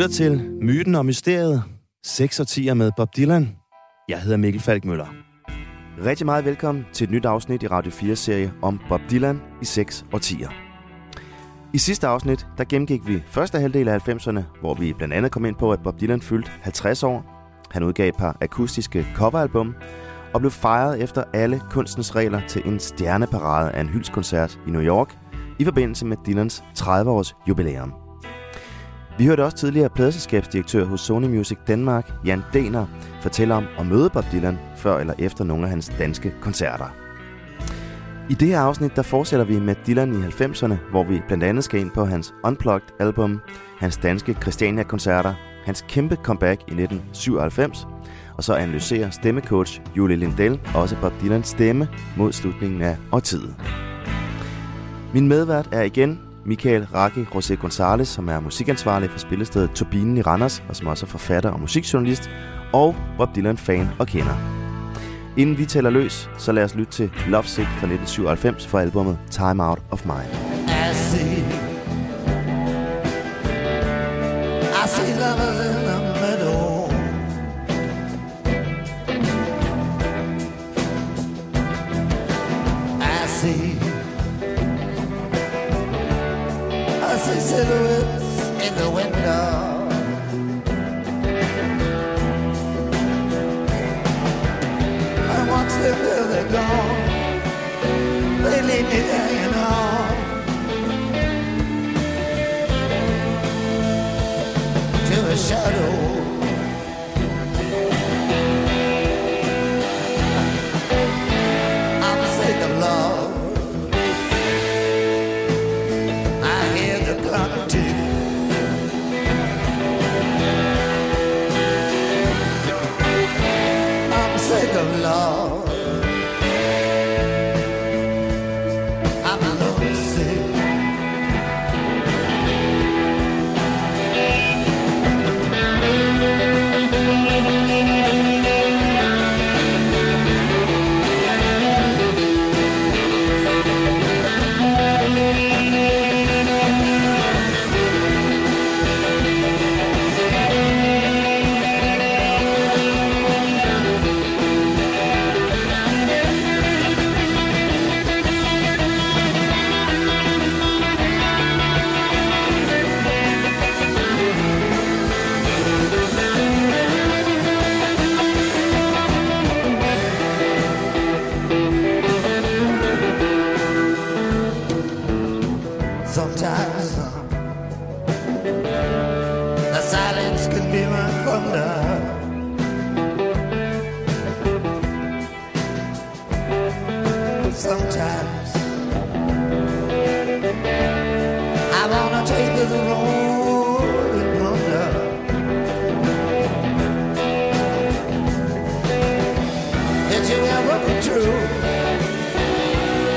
lytter til Myten og Mysteriet. 6 og 10 med Bob Dylan. Jeg hedder Mikkel Falkmøller. Rigtig meget velkommen til et nyt afsnit i Radio 4-serie om Bob Dylan i 6 og 10. I sidste afsnit, der gennemgik vi første halvdel af 90'erne, hvor vi blandt andet kom ind på, at Bob Dylan fyldte 50 år. Han udgav et par akustiske coveralbum, og blev fejret efter alle kunstens regler til en stjerneparade af en hyldskoncert i New York i forbindelse med Dylans 30-års jubilæum. Vi hørte også tidligere pladeselskabsdirektør hos Sony Music Danmark, Jan Dener, fortælle om at møde Bob Dylan før eller efter nogle af hans danske koncerter. I det her afsnit, der fortsætter vi med Dylan i 90'erne, hvor vi blandt andet skal ind på hans Unplugged album, hans danske Christiania-koncerter, hans kæmpe comeback i 1997, og så analyserer stemmecoach Julie Lindell også Bob Dylans stemme mod slutningen af årtiet. Min medvært er igen Michael Raki José González, som er musikansvarlig for spillestedet Turbinen i Randers, og som også er forfatter og musikjournalist, og Bob Dylan-fan og kender. Inden vi taler løs, så lad os lytte til Love Sick fra 1997 fra albumet Time Out of Mind. I see, I see lovers silhouettes in the window. I watch them till they're gone.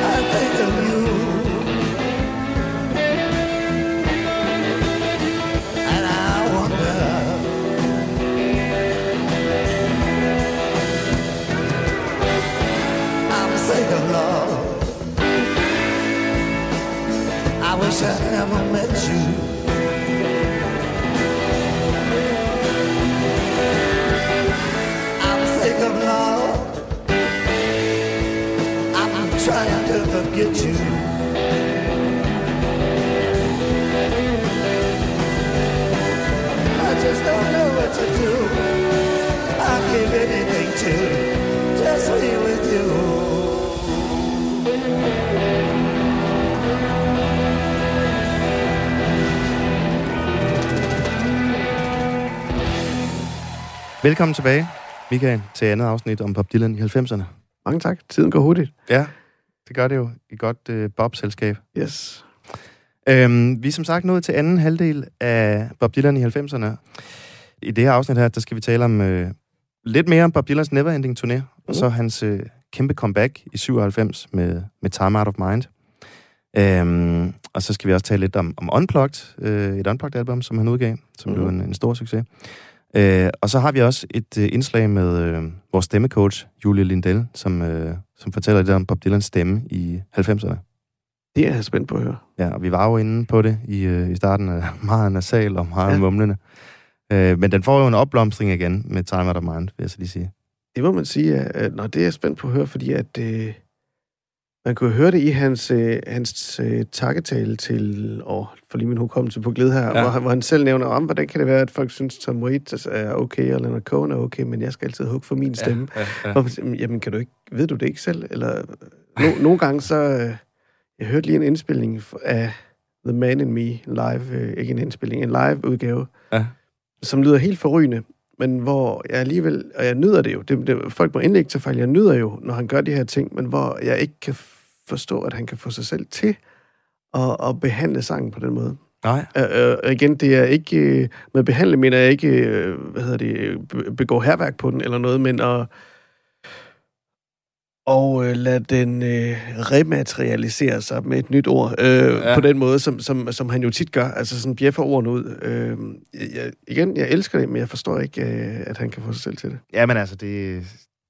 I think of you. And I wonder. I'm I wish I never met you trying to you I just don't know what to do. I'll give anything to just be with you. Velkommen tilbage, Michael, til andet afsnit om Bob Dylan i 90'erne. Mange tak. Tiden går hurtigt. Ja, det gør det jo i godt uh, Bob-selskab. Yes. Øhm, vi er som sagt nået til anden halvdel af Bob Dylan i 90'erne. I det her afsnit her, der skal vi tale om øh, lidt mere om Bob Dylans Neverending Turné, mm. og så hans øh, kæmpe comeback i 97 med, med Time Out of Mind. Øhm, og så skal vi også tale lidt om, om Unplugged, øh, et Unplugged-album, som han udgav, som mm. blev en, en stor succes. Øh, og så har vi også et øh, indslag med øh, vores stemmecoach, Julie Lindell, som, øh, som fortæller lidt om Bob Dylans stemme i 90'erne. Det er jeg spændt på at høre. Ja, og vi var jo inde på det i, øh, i starten af meget nasal og meget ja. mumlende. Øh, men den får jo en opblomstring igen med Time Out of Mind, vil jeg så lige sige. Det må man sige, at, når det er jeg spændt på at høre, fordi at, øh, man kunne høre det i hans, øh, hans øh, takketale til, åh, for lige min hukommelse på glæde her, Ja. ja. hvor, han, hvor han selv nævner om, hvordan kan det være, at folk synes, Tom Waits er okay, og Leonard Cohen er okay, men jeg skal altid hugge for min stemme. Ja, ja. Hvorfor siger- Jamen, kan du ikke, ved du det ikke selv? Eller, no, nogle gange så, øh, jeg hørte lige en indspilning af The Man in Me live, øh, ikke en indspilning, en live udgave, Ja. som lyder helt forrygende, men hvor jeg alligevel, og jeg nyder det jo, det, det, folk må endelig ikke tage fejl, jeg nyder jo, når han gør de her ting, men hvor jeg ikke kan forstå, at han kan få sig selv til at, at behandle sangen på den måde. Nej, Øh, øh, igen, det er ikke... Øh, med behandle mener jeg ikke, øh, hvad hedder det, be- begå herværk på den eller noget, men at og øh, lade den øh, rematerialisere sig med et nyt ord, øh, ja. på den måde, som, som, som han jo tit gør, altså sådan bjeffer ordene ud. Øh, jeg, igen, jeg elsker det, men jeg forstår ikke, øh, at han kan få sig selv til det. ja, men altså, det,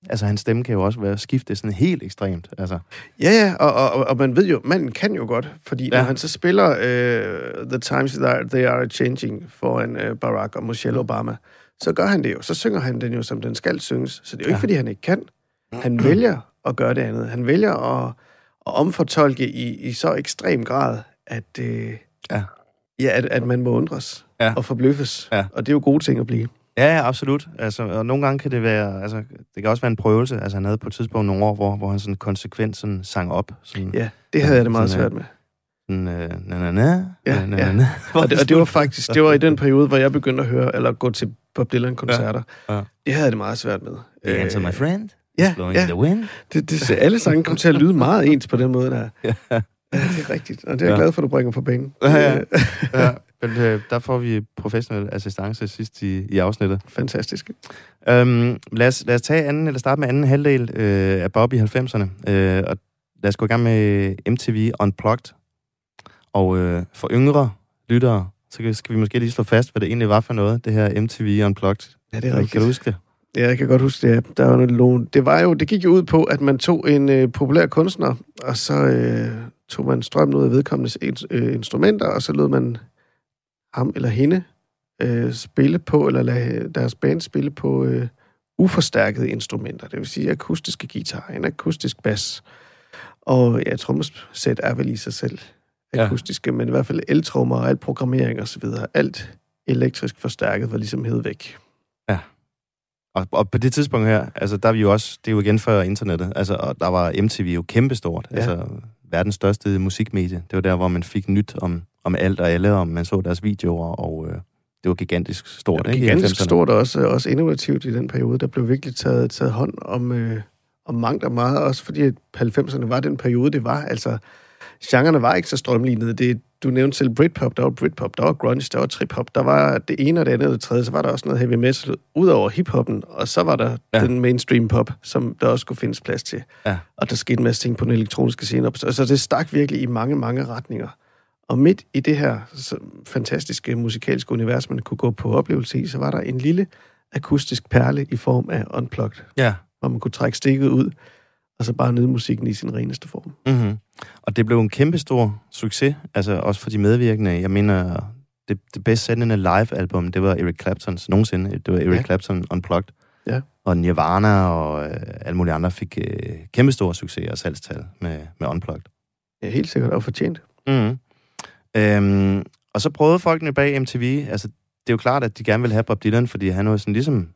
altså, hans stemme kan jo også være skiftet sådan helt ekstremt. Altså, Ja, ja, og, og, og- man ved jo, manden kan jo godt, fordi ja. Når han så spiller øh, The Times Are, they are Changing foran øh, Barack og Michelle Obama, så gør han det jo. Så synger han den jo, som den skal synges. Så det er jo ikke, Ja. fordi han ikke kan. Han vælger at gøre det andet. Han vælger at, at omfortolke i, i så ekstrem grad, at, øh, Ja. ja, at, at man må undres Ja. og forbløffes. Ja. Og det er jo gode ting at blive. Ja, ja, absolut. Altså, og nogle gange kan det være, altså, det kan også være en prøvelse. Altså, han havde på et tidspunkt nogle år, hvor, hvor han sådan konsekvent sådan sang op. Sådan, Ja, det havde jeg det meget Sådan, øh, svært med. sådan øh, na, na, na, Ja, na, ja. na, na. Og det, og det var faktisk, det var i den periode, hvor jeg begyndte at høre, eller gå til Bob Dylan-koncerter. Ja, ja. Det havde jeg det meget svært med. The answer, my friend. Ja, ja. the wind. Det, det, alle sange kom til at lyde meget ens på den måde der. Ja. Ja, det er rigtigt. Og det er jeg Ja. glad for, at du bringer på banen. Ja, ja. Øh, ja, men øh, der får vi professionel assistance sidst i, i afsnittet. Fantastisk. Øhm, lad, os, lad os tage anden, eller starte med anden halvdel øh, af Bob i 90'erne. Øh, og lad os gå i gang med MTV Unplugged. Og øh, for yngre lyttere, så kan- skal vi måske lige slå fast, hvad det egentlig var for noget, det her MTV Unplugged. Ja, det er Kan rigtigt. du huske det? Ja, jeg kan godt huske det. Der var noget lån. Det, var jo, det gik jo ud på, at man tog en øh, populær kunstner, og så øh, tog man strømmen ud af vedkommendes øh, instrumenter, og så lod man ham eller hende øh, spille på, eller lade deres band spille på øh, uforstærkede instrumenter. Det vil sige akustiske guitar, en akustisk bas. Og ja, trommesæt er vel i sig selv Ja. akustiske, men i hvert fald eltrommer og alt programmering og så videre. Alt elektrisk forstærket var ligesom hævet væk. Og, og på det tidspunkt her, altså der er vi jo også, det er jo igen før internettet, altså og der var MTV jo kæmpestort, Ja. altså verdens største musikmedie. Det var der, hvor man fik nyt om, om alt og alle, og man så deres videoer, og øh, det var gigantisk stort, Det var ikke? gigantisk 90'erne. stort og også, også innovativt i den periode. Der blev virkelig taget, taget hånd om, øh, om mangt og meget, også fordi at 90'erne var den periode, det var. Altså, genrerne var ikke så strømlignede. Det, du nævnte selv Britpop, der var Britpop, der var grunge, der var trip-hop, der var det ene og det andet og det tredje, så var der også noget heavy metal ud over hiphoppen, og så var der Ja. den mainstream pop, som der også skulle findes plads til. Ja. Og der skete en masse ting på den elektroniske scene. Så, så det stak virkelig i mange, mange retninger. Og midt i det her fantastiske musikalske univers, man kunne gå på oplevelse i, så var der en lille akustisk perle i form af Unplugged, Ja. hvor man kunne trække stikket ud, og så bare nyde musikken i sin reneste form. Mm-hmm. Og det blev en kæmpestor succes, altså også for de medvirkende. Jeg mener, det, det bedst sendende live-album, det var Eric Claptons nogensinde. Det var Eric Ja. Clapton Unplugged. Ja. Og Nirvana og øh, alle mulige andre fik øh, kæmpestor succes og salgstal med, med Unplugged. Ja, helt sikkert og fortjent. Mm. Øhm, og så prøvede folkene bag MTV, altså det er jo klart, at de gerne ville have Bob Dylan, fordi han var sådan ligesom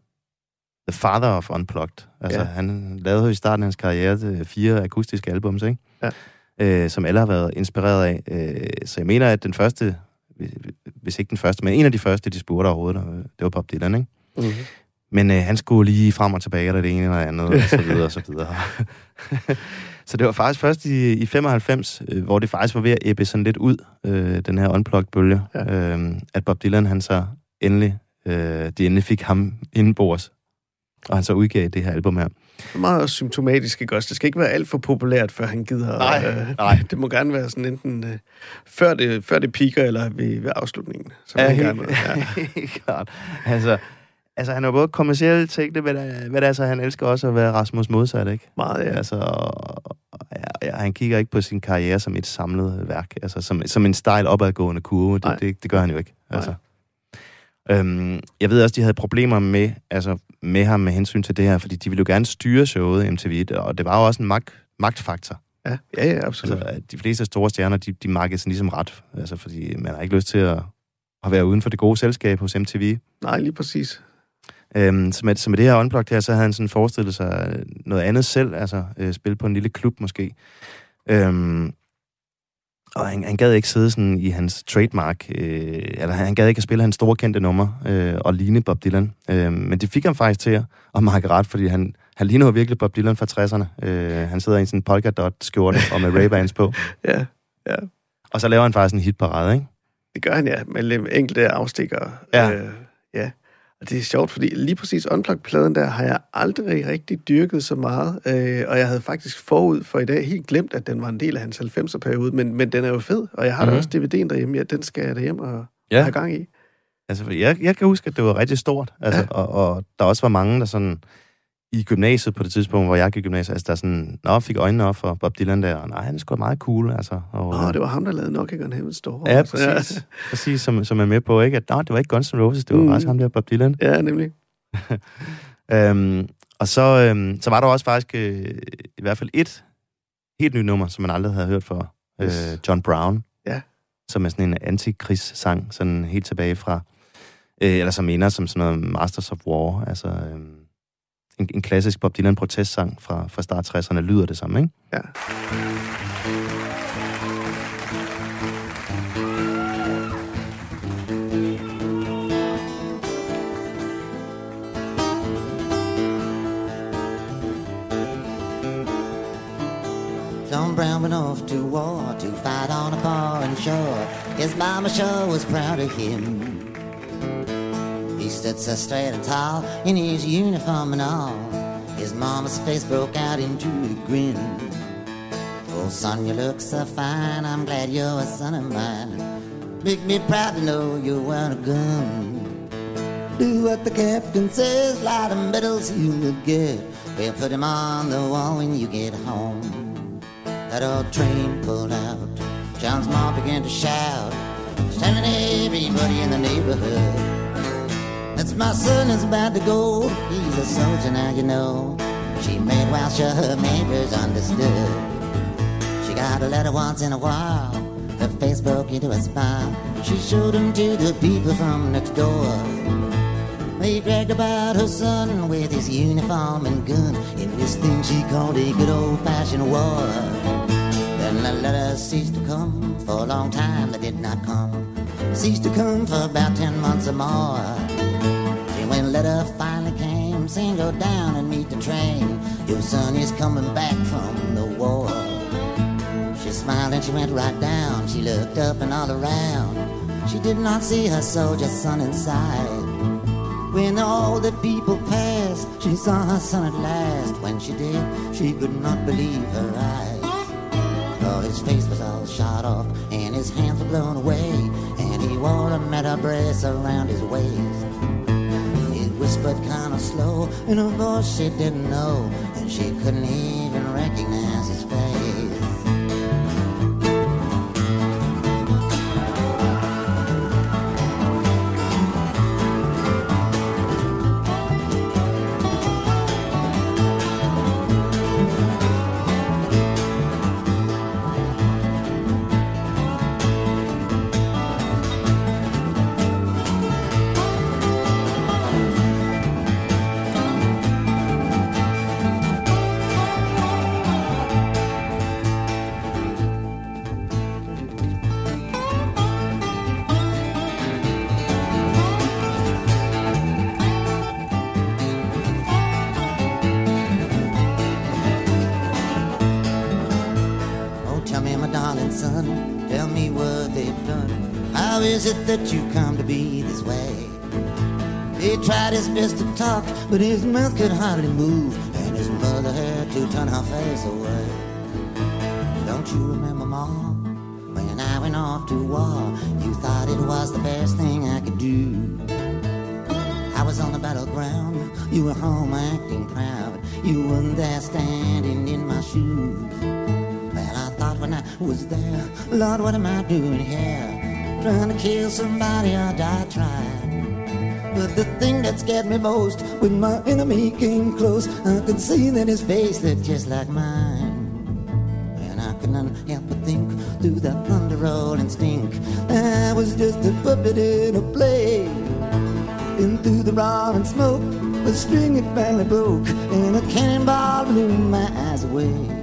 the father of Unplugged. Altså Ja. han lavede jo i starten af hans karriere øh, fire akustiske albums, ikke? Ja. Øh, som alle har været inspireret af. Øh, så jeg mener, at den første, hvis ikke den første, men en af de første, de spurgte overhovedet, øh, det var Bob Dylan, ikke? Mm-hmm. Men øh, han skulle lige frem og tilbage, og det ene det andet, og så videre, og så videre. så det var faktisk først i, i 95, øh, hvor det faktisk var ved at æbbe sådan lidt ud, øh, den her unplugged-bølge, Ja. øh, at Bob Dylan, han så endelig, øh, de endelig fik ham indenbords, og han så udgav det her album her. Meget symptomatisk, ikke også? Det skal ikke være alt for populært, før han gider. Nej, øh, nej. Det må gerne være sådan enten øh, før, det, før det piker, eller ved, ved afslutningen. Så Ja, helt, gerne, ja. helt klart. Altså, altså, han er både kommercielt tænkt, hvad det, hvad det er, så han elsker også at være Rasmus modsat, ikke? Meget, ja. Altså, og, og, ja, han kigger ikke på sin karriere som et samlet værk, altså som, som en stejl opadgående kurve. Det, Nej. det, det gør han jo ikke. Altså. Øhm, jeg ved også, de havde problemer med, altså, med ham med hensyn til det her, fordi de ville jo gerne styre showet MTV, og det var jo også en magt, magtfaktor. Ja, ja, ja absolut. Altså, at de fleste store stjerner, de, de markerer sig ligesom ret, altså, fordi man har ikke lyst til at, at være uden for det gode selskab hos MTV. Nej, lige præcis. Øhm, så, med, så med det her Unplugged her, så havde han sådan forestillet sig noget andet selv, altså øh, spille på en lille klub måske. Øhm, og han, han gad ikke sidde sådan i hans trademark, øh, eller han gad ikke at spille hans store kendte nummer øh, og ligne Bob Dylan. Øh, men det fik ham faktisk til at, markere ret, fordi han, han ligner jo virkelig Bob Dylan fra 60'erne. Øh, han sidder i sådan en polka dot skjorte og med Ray-Bans på. Ja, ja. Og så laver han faktisk en hitparade, ikke? Det gør han, ja, med enkelte afstikker. Ja. Øh, ja. Og det er sjovt, fordi lige præcis Unplugged-pladen der har jeg aldrig rigtig dyrket så meget. Øh, og jeg havde faktisk forud for i dag helt glemt, at den var en del af hans 90'er-periode. Men, men den er jo fed, og jeg har mm-hmm. da Mhm. også DVD'en derhjemme. Ja, den skal jeg derhjem og Ja. have gang i. Altså, jeg, jeg kan huske, at det var rigtig stort, altså, ja. og, og der også var mange, der sådan i gymnasiet på det tidspunkt, hvor jeg gik i gymnasiet, altså der sådan, nå, fik øjnene op for Bob Dylan der, og nej, han er sgu meget cool, altså. Og, oh, det var ham, der lavede Knock on Heaven's Door. Ja, Så, præcis. præcis som, som er med på, ikke? At, nå, det var ikke Guns N' Roses, det var Mm. faktisk ham der, Bob Dylan. Ja, nemlig. Øhm, og så, øhm, så var der også faktisk øh, i hvert fald et helt nyt nummer, som man aldrig havde hørt for. Øh, John Brown. Ja. Som er sådan en antikrigssang, sådan helt tilbage fra, øh, eller som ender som sådan noget Masters of War, altså øh, en, en klassisk Bob Dylan protestsang fra, fra start 60'erne, lyder det som, ikke? Ja. John Brown went off to war to fight on a foreign shore. His mama sure was proud of him. He stood so straight and tall in his uniform and all. His mama's face broke out into a grin. Oh, son, you look so fine. I'm glad you're a son of mine. Make me proud to know you weren't a gun. Do what the captain says, light the medals you will get. We'll put him on the wall when you get home. That old train pulled out. John's mom began to shout, telling everybody in the neighborhood. My son is about to go. He's a soldier now, you know. She made while sure her neighbors understood. She got a letter once in a while. Her face broke into a smile. She showed him to the people from next door. They bragged about her son with his uniform and gun in this thing she called a good old fashioned war. Then the letters ceased to come for a long time, they did not come. Ceased to come for about ten months or more. When letter finally came, saying go down and meet the train, your son is coming back from the war. She smiled and she went right down. She looked up and all around. She did not see her soldier son inside. When all the people passed, she saw her son at last. When she did, she could not believe her eyes. Oh, his face was all shot off, and his hands were blown away, and he wore a metal brace around his waist. Whispered kind of slow. In a voice she didn't know, and she couldn't even recognize is it that you come to be this way? He tried his best to talk, but his mouth could hardly move, and his mother had to turn her face away. Don't you remember, Mom? When I went off to war, you thought it was the best thing I could do. I was on the battleground, you were home acting proud. You weren't there standing in my shoes. Well, I thought when I was there, Lord, what am I doing here? Trying to kill somebody or die trying. But the thing that scared me most, when my enemy came close, I could see that his face looked just like mine. And I couldn't help but think through the thunder roll and stink. I was just a puppet in a play. And through the roaring smoke, a string it finally broke, and a cannonball blew my eyes away.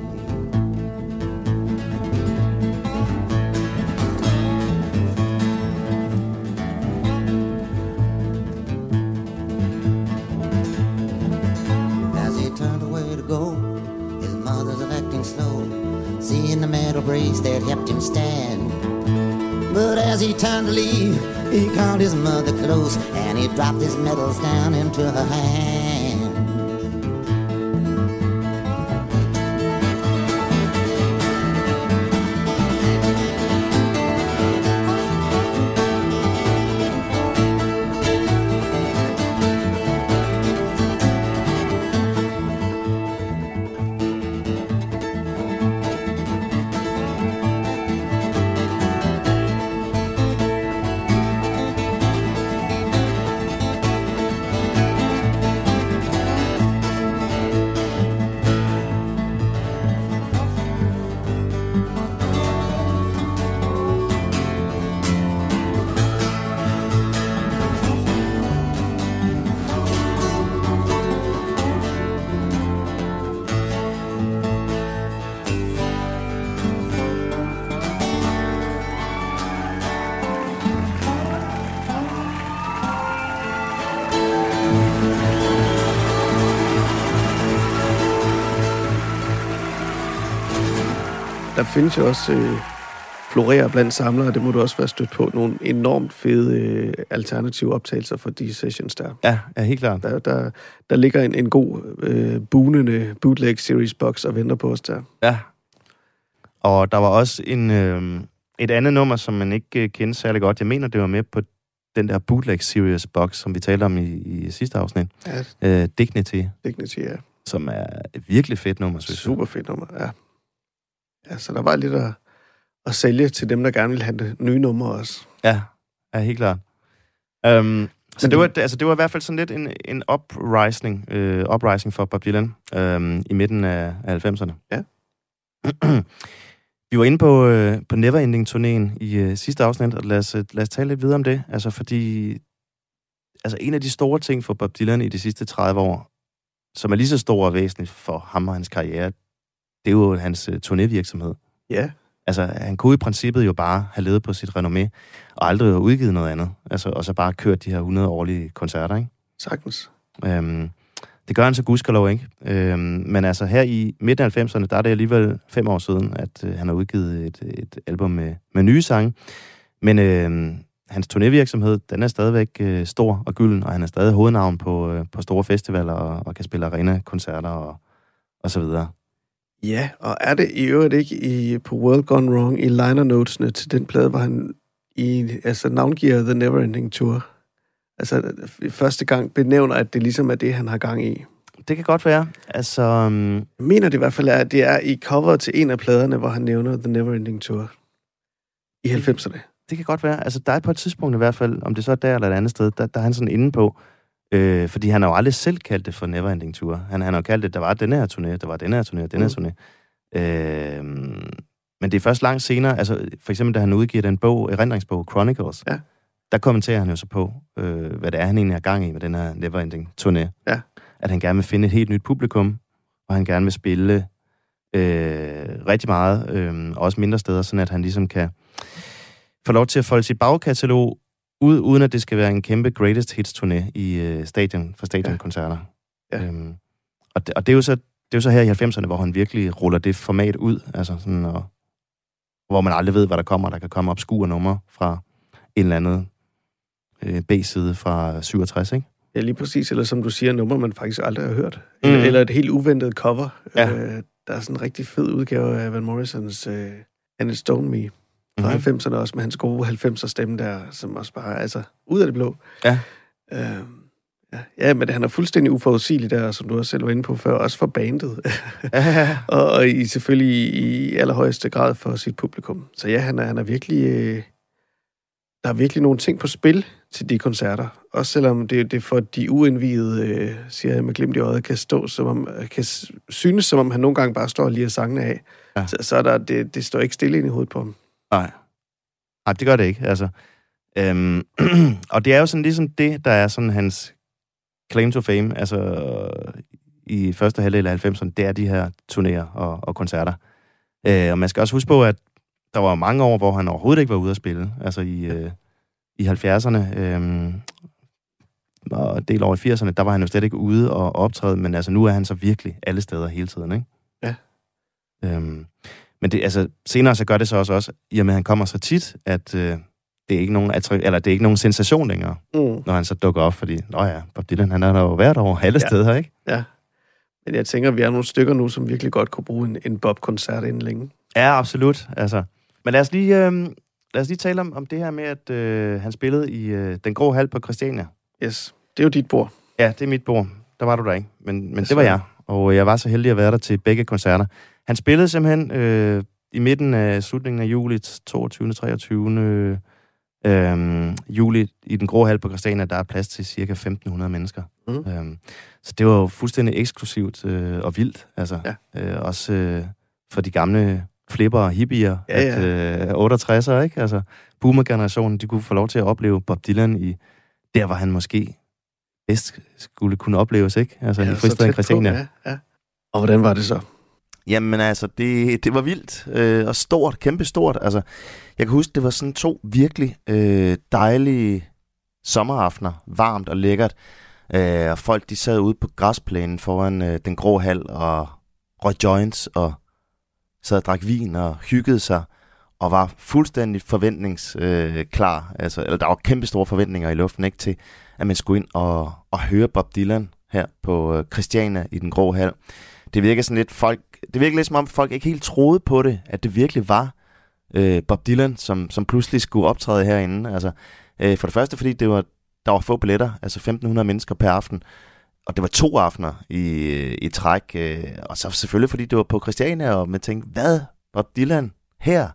That helped him stand. But as he turned to leave, he called his mother close and he dropped his medals down into her hand. Findes jo også øh, florerer blandt samlere, det må du også være stødt på, nogle enormt fede øh, alternative optagelser for de sessions der. Ja, ja helt klart. Der, der, der ligger en, en god øh, bunende bootleg series box og venter på os der. Ja. Og der var også en, øh, et andet nummer, som man ikke øh, kendte særlig godt. Jeg mener, det var med på den der bootleg series box, som vi talte om i, i sidste afsnit. Ja, Øh, Dignity, Dignity er som er et virkelig fedt nummer, synes jeg. super fedt nummer, ja. Ja, så der var lidt at, at sælge til dem, der gerne vil have det nye nummer også. Ja, ja helt klart. Um, så det var, altså, det var i hvert fald sådan lidt en, en uprising, øh, uprising for Bob Dylan øh, i midten af, af 90'erne. Ja. Vi var inde på, øh, på Neverending-turnéen i øh, sidste afsnit, og lad os, øh, lad os tale lidt videre om det. Altså, fordi altså, en af de store ting for Bob Dylan i de sidste 30 år, som er lige så stor og væsentligt for ham og hans karriere, det er jo hans øh, turnévirksomhed. Ja, Altså, han kunne i princippet jo bare have levet på sit renommé, og aldrig have udgivet noget andet. Altså, og så bare kørt de her 100 årlige koncerter, ikke? sagtens. Øhm, det gør han så gudskelov, ikke? Øhm, men altså, her i midten af 90'erne, der er det alligevel fem år siden, at øh, han har udgivet et, et album med, med nye sange. Men øh, hans turnévirksomhed, den er stadigvæk øh, stor og gylden, og han er stadig hovednavn på, øh, på store festivaler og, og kan spille arena-koncerter og, og så videre. Ja, og er det i øvrigt ikke i, på World Gone Wrong i liner notesene til den plade, hvor han i, altså navngiver The Neverending Tour? Altså første gang benævner, at det ligesom er det, han har gang i. Det kan godt være. Altså, øhm, Jeg mener det i hvert fald er, at det er i cover til en af pladerne, hvor han nævner The Neverending Tour i 90'erne. Det kan godt være. Altså, der er på et tidspunkt i hvert fald, om det så er der eller et andet sted, der, der er han sådan inde på, øh, fordi han har jo aldrig selv kaldt det for Neverending Tour. Han, han har jo kaldt det, der var den her turné, der var den her turné, den her turné. Øh, men det er først langt senere, altså for eksempel da han udgiver den bog, erindringsbog Chronicles, Ja. der kommenterer han jo så på, øh, hvad det er, han egentlig har gang i med den her Neverending turné. Ja. At han gerne vil finde et helt nyt publikum, og han gerne vil spille øh, rigtig meget, øh, og også mindre steder, sådan at han ligesom kan få lov til at folde sit bagkatalog ud, uden at det skal være en kæmpe greatest hits turné i øh, stadion, for stadionkoncerter. Ja. Øhm, og, det, og det er jo så det er jo så her i 90'erne, hvor han virkelig ruller det format ud, altså sådan, og, hvor man aldrig ved, hvad der kommer. Der kan komme obskure numre fra en eller anden øh, B-side fra 67, ikke? Ja, lige præcis. Eller som du siger, nummer, man faktisk aldrig har hørt. Mm. Eller, eller et helt uventet cover. Ja. Øh, der er sådan en rigtig fed udgave af Van Morrisons øh, And It Stone Me fra Mhm. mm-hmm. 90'erne også, med hans gode 90'er stemme der, som også bare, altså, ud af det blå. Ja. Øh, ja. ja, men han er fuldstændig uforudsigelig der, som du også selv var inde på før, også for bandet. Ja, og, og i, selvfølgelig i allerhøjeste grad for sit publikum. Så ja, han er, han er virkelig... Øh, der er virkelig nogle ting på spil til de koncerter. Også selvom det, det for de uindvidede, øh, siger jeg med glimt i øjet, kan stå som om, kan synes, som om han nogle gange bare står lige og sangene af. Ja. Så, så er der, det, det står ikke stille ind i hovedet på ham. Nej. Nej, det gør det ikke. Altså, øhm, og det er jo sådan ligesom det, der er sådan hans claim to fame, altså i første halvdel af 90'erne, det er de her turnéer og, og koncerter. Øh, og man skal også huske på, at der var mange år, hvor han overhovedet ikke var ude at spille. Altså i, øh, i 70'erne, øh, og en del over i 80'erne, der var han jo slet ikke ude og optræde, men altså nu er han så virkelig alle steder hele tiden, ikke? Ja. Øhm, men det, altså, senere så gør det så også, også i og med, at han kommer så tit, at øh, det, er ikke nogen, eller det er ikke nogen sensation længere, Mm. når han så dukker op, fordi, nå ja, Bob Dylan, han er der jo hvert år alle Ja. steder, ikke? Men jeg tænker, vi er nogle stykker nu, som virkelig godt kunne bruge en, en Bob-koncert inden længe. Ja, absolut. Altså. Men lad os lige, øh, lad os lige tale om, om det her med, at øh, han spillede i øh, Den Grå Hal på Christiania. Yes, det er jo dit bord. Ja, det er mit bord. Der var du der ikke, men, men det var jeg. Og jeg var så heldig at være der til begge koncerter. Han spillede simpelthen øh, i midten af slutningen af juli, 22. 23. Øh, juli i Den Grå Hal på Christiania, der er plads til cirka 1.500 mennesker. Mm. Øhm, så det var jo fuldstændig eksklusivt øh, og vildt. Altså, Ja. øh, også øh, for de gamle flipper og hippier, Ja, at øh, 68'er, ikke? Altså, boomer-generationen, de kunne få lov til at opleve Bob Dylan i der, hvor han måske bedst skulle kunne opleves, ikke? Altså ja, i fristaden tæt på, Christiania. Ja, ja. Og hvordan var det så? Jamen altså, det, det var vildt øh, og stort, kæmpestort. Altså, jeg kan huske, det var sådan to virkelig øh, dejlige sommeraftener, varmt og lækkert. Øh, og folk, de sad ude på græsplænen foran øh, den grå hal og røg joints og sad og drak vin og hyggede sig og var fuldstændig forventningsklar. Øh, klar. altså, eller der var kæmpe store forventninger i luften ikke til, at man skulle ind og, og høre Bob Dylan her på øh, Christiania i den grå hal det virker sådan lidt folk, det virkede lidt som om folk ikke helt troede på det, at det virkelig var øh, Bob Dylan, som, som pludselig skulle optræde herinde. Altså, øh, for det første, fordi det var, der var få billetter, altså 1500 mennesker per aften, og det var to aftener i, i træk, øh, og så selvfølgelig, fordi det var på Christiania, og man tænkte, hvad, Bob Dylan her?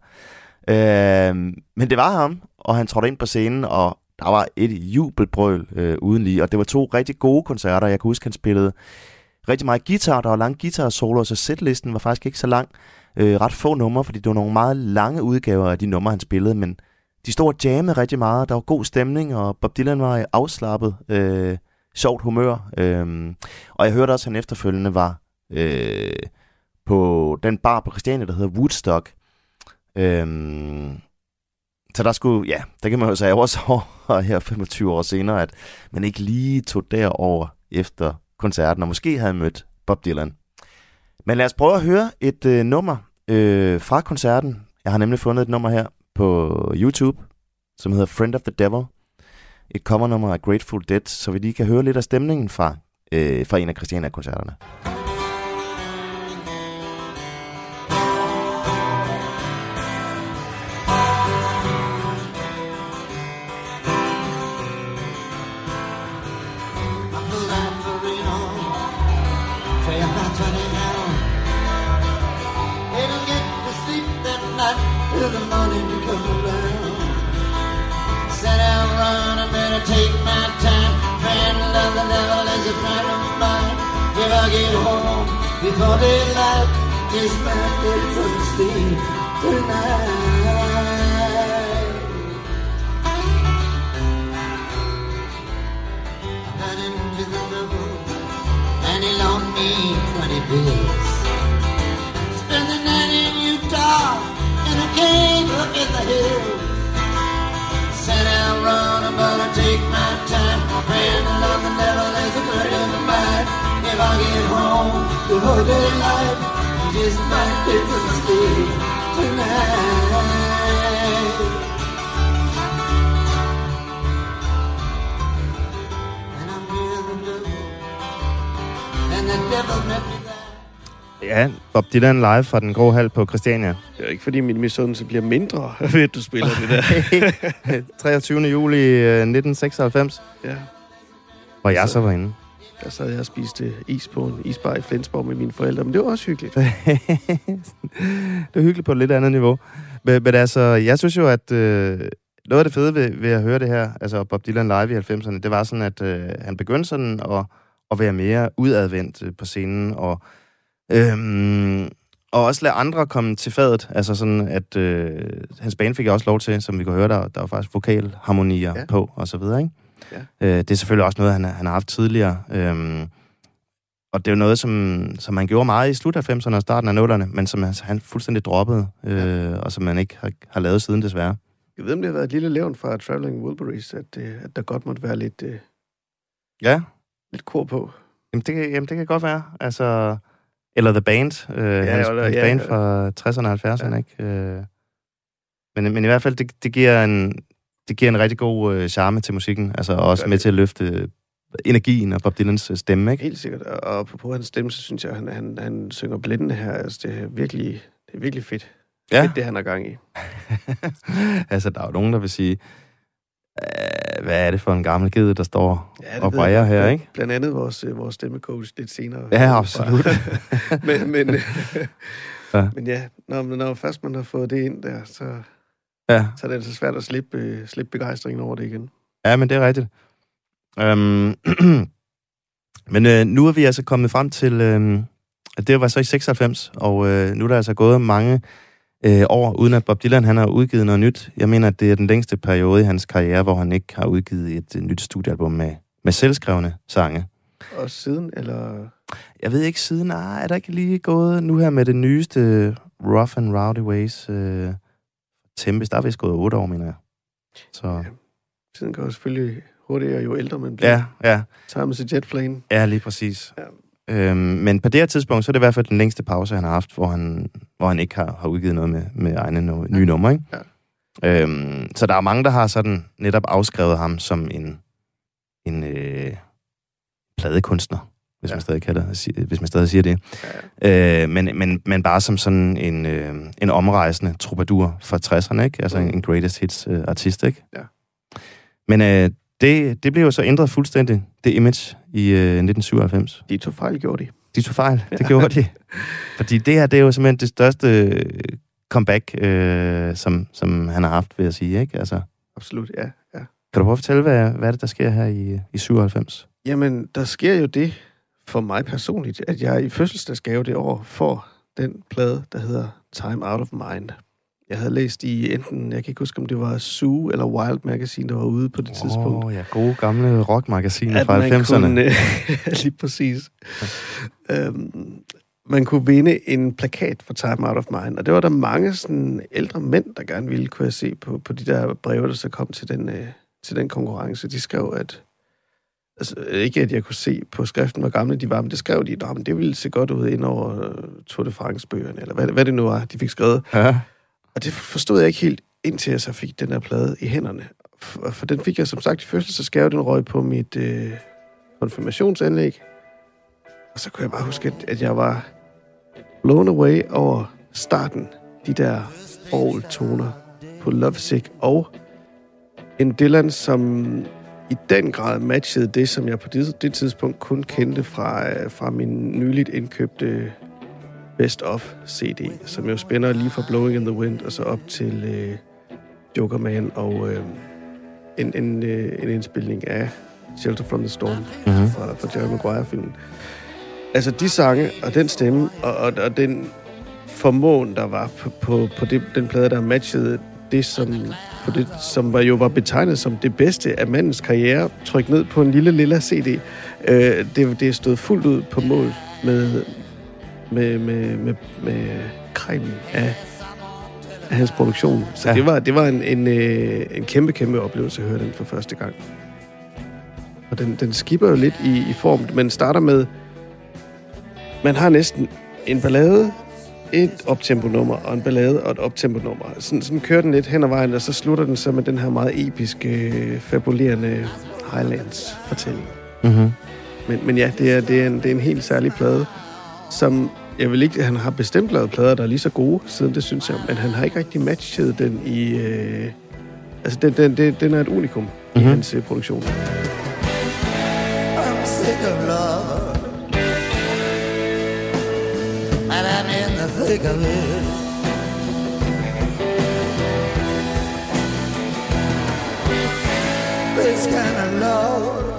Øh, men det var ham, og han trådte ind på scenen, og der var et jubelbrøl øh, uden lige, og det var to rigtig gode koncerter. Jeg kan huske, han spillede rigtig meget guitar, der var lange guitar solo, så setlisten var faktisk ikke så lang. Øh, ret få numre, fordi det var nogle meget lange udgaver af de numre, han spillede, men de stod og jammede rigtig meget, der var god stemning, og Bob Dylan var afslappet, øh, sjovt humør. Øh, og jeg hørte også, at han efterfølgende var øh, på den bar på Christiania, der hedder Woodstock. Øh, så der skulle, ja, der kan man jo sige også over her 25 år senere, at man ikke lige tog derover efter koncerten, og måske havde mødt Bob Dylan. Men lad os prøve at høre et øh, nummer øh, fra koncerten. Jeg har nemlig fundet et nummer her på YouTube, som hedder Friend of the Devil. Et covernummer af Grateful Dead, så vi lige kan høre lidt af stemningen fra, øh, fra en af Christiana-koncerterne. If I get home before daylight, might get some sleep tonight. I Ran into the devil, and he loaned me 20 bills. Spent the night in Utah, in a cave up in the hills. Said I'll run, I'm gonna take my time. Praying to love the devil is a friend of mine. If I get home before daylight, he just might get some sleep tonight. And I'm the devil, and the devil met me there. Ja, Bob Dylan live fra den grå hal på Christiania. Det er ikke, fordi min misundelse bliver mindre, ved at du spiller det der. 23. juli øh, 1996, Ja, hvor jeg så var inde. Der sad jeg og spiste is på en isbar i Flensborg med mine forældre, men det var også hyggeligt. det er hyggeligt på et lidt andet niveau. Men, men altså, jeg synes jo, at øh, noget af det fede ved, ved at høre det her, altså Bob Dylan live i 90'erne, det var sådan, at øh, han begyndte sådan at, at være mere udadvendt øh, på scenen, og, øhm, og også lade andre komme til fadet. Altså sådan, at øh, hans band fik også lov til, som vi kunne høre, der, der var faktisk vokalharmonier. Ja. på, og så videre, ikke? Ja. Øh, det er selvfølgelig også noget, han, han har haft tidligere. Øhm, og det er jo noget, som, som han gjorde meget i slut af 90'erne og starten af 0'erne, men som han, han fuldstændig droppede, øh, og som man ikke har, har lavet siden desværre. Jeg ved, om det har været et lille levn fra Traveling Wilburys, at, øh, at der godt måtte være lidt, øh, Ja, lidt kor på. jamen det, kan- jamen det kan godt være. Altså, eller The Band, øh, ja, hans, eller- hans ja, band ja. fra 60'erne og 70'erne, Ja. ikke? Øh, men, men i hvert fald, det, det, giver en, det giver en rigtig god øh, charme til musikken, altså og også med til at løfte øh, energien og Bob Dylans øh, stemme, ikke? Helt sikkert. Og og på hans stemme, så synes jeg, han, han, han synger blændende her. Altså, det er virkelig, det er virkelig fedt. Ja. Fedt, det han har gang i. altså, der er jo nogen, der vil sige, øh, hvad er det for en gammel ged, der står Ja, og jeg. her, ikke? Blandt andet vores, vores stemmecoach lidt senere. Ja, absolut. men, men, Ja. ja. men ja, når, når først man har fået det ind der, så, Ja, så er det altså svært at slippe, øh, slippe begejstringen over det igen. ja men det er rigtigt. Øhm, men øh, nu er vi altså kommet frem til, øh, at det var så i 96, og øh, nu er der altså gået mange øh, år, uden at Bob Dylan han har udgivet noget nyt. Jeg mener, at det er den længste periode i hans karriere, hvor han ikke har udgivet et øh, nyt studiealbum med, med selvskrevne sange. Og siden, eller... Jeg ved ikke siden, ah, er der ikke lige gået nu her med det nyeste Rough and Rowdy Ways øh, Tempest, der er vist gået otte år, mener jeg. Så Tiden går selvfølgelig hurtigere, jo ældre man bliver. ja, ja, Time is a jet plane. ja, lige præcis. Ja. Øhm, men på det her tidspunkt, så er det i hvert fald den længste pause, han har haft, hvor han, hvor han ikke har, har udgivet noget med, med egne no, nye numre, ikke? Ja. Øhm, så der er mange, der har sådan netop afskrevet ham som en, en øh, pladekunstner, hvis, Ja. ja. man stadig kalder, hvis man stadig siger det. Ja. Øh, men, men, men bare som sådan en, øh, en omrejsende troubadour fra 60'erne, ikke? Altså Mm. en greatest hits øh, artist, ikke? Ja. Men øh, det, det blev jo så ændret fuldstændig, det image, i øh, 1997. De to fejl gjorde de. De tog fejl, det gjorde de. Fordi det her, det er jo simpelthen det største øh, comeback, øh, som, som han har haft, vil jeg sige, ikke? Altså, Absolut, ja. ja. kan du prøve at fortælle, hvad, hvad er det, der sker her i, i 97? Jamen, der sker jo det for mig personligt, at jeg i fødselsdagsgave det år får den plade, der hedder Time Out of Mind. Jeg havde læst i enten, jeg kan ikke huske, om det var Zoo eller Wild Magazine, der var ude på det tidspunkt. Åh, ja, gode gamle rockmagasiner fra man 90'erne. kunne, øh, lige præcis. øhm, man kunne vinde en plakat for Time Out of Mind, og det var der mange sådan, ældre mænd, der gerne ville, kunne jeg se på, på de der breve, der så kom til den, øh, til den konkurrence. De skrev, at altså, ikke at jeg kunne se på skriften, hvor gamle de var, men det skrev de, at det ville se godt ud ind over øh, Tour de France-bøgerne, eller hvad, hvad det nu var, de fik skrevet. Ja. Og det forstod jeg ikke helt, indtil jeg så fik den her plade i hænderne. For, for den fik jeg som sagt i fødselsdagsgave, den røg på mit øh, konfirmationsanlæg. Og så kunne jeg bare huske, at, at jeg var blown away over starten. De der toner på Lovesick. Og en Dylan, som i den grad matchede det, som jeg på det, det tidspunkt kun kendte fra, øh, fra min nyligt indkøbte Best Of CD, som jo spænder lige fra Blowing in the Wind og så op til øh, Joker Man og øh, en, en, øh, en indspilning af Shelter from the Storm Mm-hmm. fra, fra Jerry Maguire-filmen. Altså de sange og den stemme og, og, og den formåen, der var på, på, på det, den plade, der matchede det, som, på det, som var, jo var betegnet som det bedste af mandens karriere, trykt ned på en lille lilla CD. Øh, det, det stod fuldt ud på mål med, med, med, med, med kremen af, af hans produktion. Så Ja. det var, det var en, en, øh, en kæmpe, kæmpe oplevelse at høre den for første gang. Og den, den skipper jo lidt i, i form, men starter med, man har næsten en ballade, et optempo-nummer og en ballade og et optempo-nummer. Sådan, sådan kører den lidt hen ad vejen, og så slutter den så med den her meget episke, fabulerende Highlands-fortælling. Mm-hmm. Men, men ja, det er, det, er en, det er en helt særlig plade, som jeg vil ikke, han har bestemt lavet plader, der er lige så gode siden, det synes jeg, men han har ikke rigtig matchet den i... Øh, altså, den, den, den, den er et unikum mm-hmm. i hans øh, produktion. I'm sick of love. And I'm in ganas de caber. this kind of love.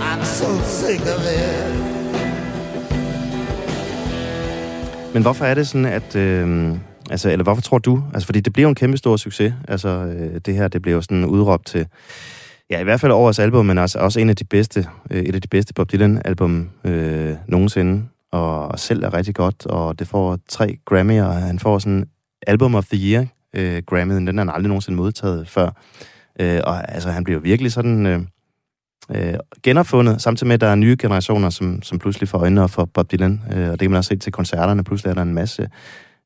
I'm so sick of it. Men hvorfor er det sådan, at... Øh, altså, eller hvorfor tror du? Altså, fordi det blev en kæmpe stor succes. Altså, øh, det her, det blev sådan udråbt til... Ja, i hvert fald årets album, men altså også en af de bedste, øh, et af de bedste Bob Dylan-album øh, nogensinde. Og selv er rigtig godt, og det får tre Grammy'er, og han får sådan Album of the Year øh, Grammy'en. Den har han aldrig nogensinde modtaget før. Øh, og altså, han bliver virkelig sådan... Øh, øh, genopfundet, samtidig med, at der er nye generationer, som, som pludselig får øjnene for Bob Dylan. Øh, og det kan man også se til koncerterne. Pludselig er der en masse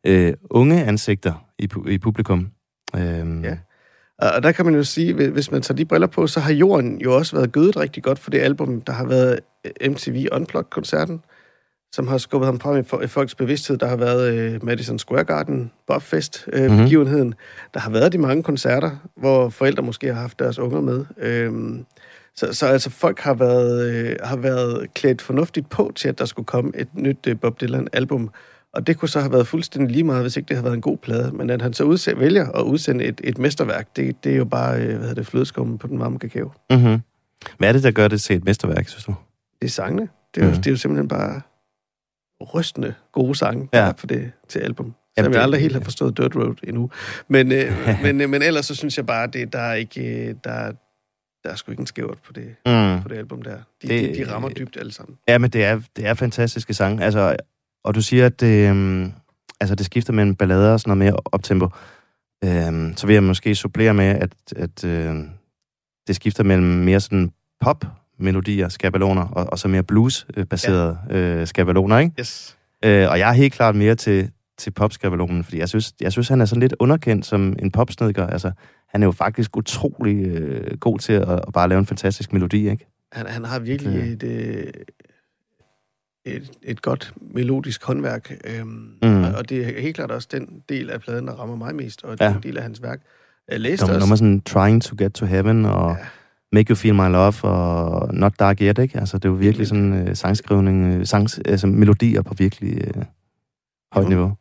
øh, unge ansigter i, pu- i publikum. Øh, Ja. Og der kan man jo sige, hvis- man tager de briller på, så har jorden jo også været gødet rigtig godt for det album, der har været øh, MTV Unplugged-koncerten, som har skubbet ham frem i fo- i folks bevidsthed. Der har været øh, Madison Square Garden, Bobfest, øh, Mhm. begivenheden. Der har været de mange koncerter, hvor forældre måske har haft deres unger med. Øhm, så, så altså folk har været, øh, har været klædt fornuftigt på til, at der skulle komme et nyt øh, Bob Dylan-album. Og det kunne så have været fuldstændig lige meget, hvis ikke det havde været en god plade. Men at han så udse- vælger at udsende et, et mesterværk, det, det er jo bare, øh, hvad hedder det, flødeskummen på den varme kakao. Mm-hmm. Hvad er det, der gør det til et mesterværk, synes du? Det er sangene. Det er, jo, Mhm. det er jo simpelthen bare rystende gode sange Ja. på det til album. Jamen, det- jeg aldrig helt har forstået Dirt Road endnu. Men, øh, men, øh, men ellers så synes jeg bare, det, der er ikke, øh, der, der er sgu ikke en skævt på det, Mm. på det album der. De, Det- de, de rammer dybt alle sammen. Ja, men det er, det er fantastiske sange. Altså, og du siger, at det, øhm, altså, det skifter mellem ballader og sådan noget mere optempo. Øhm, så vil jeg måske supplere med, at, at øh, det skifter mellem mere sådan pop-melodier, skabeloner, og, og så mere blues-baserede ja. øh, skabeloner, ikke? Yes. Øh, og jeg er helt klart mere til, til popskabelonen, fordi jeg synes, jeg synes, han er sådan lidt underkendt som en popsnedker. Altså, han er jo faktisk utrolig øh, god til at, at bare lave en fantastisk melodi, ikke? Han, han har virkelig Ja. et, øh, et, et godt melodisk håndværk. Øhm, Mm. og, og det er helt klart også den del af pladen, der rammer mig mest, og Ja. den del af hans værk. Jeg læste Nummer, også... nummer sådan Trying to Get to Heaven og ja. Make You Feel My Love og Not Dark Yet, ikke? Altså, det er jo virkelig sådan uh, sangskrivning, uh, sangs, altså melodier på virkelig uh, højt niveau.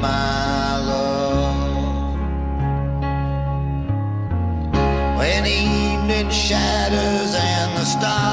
My love. When evening shadows and the stars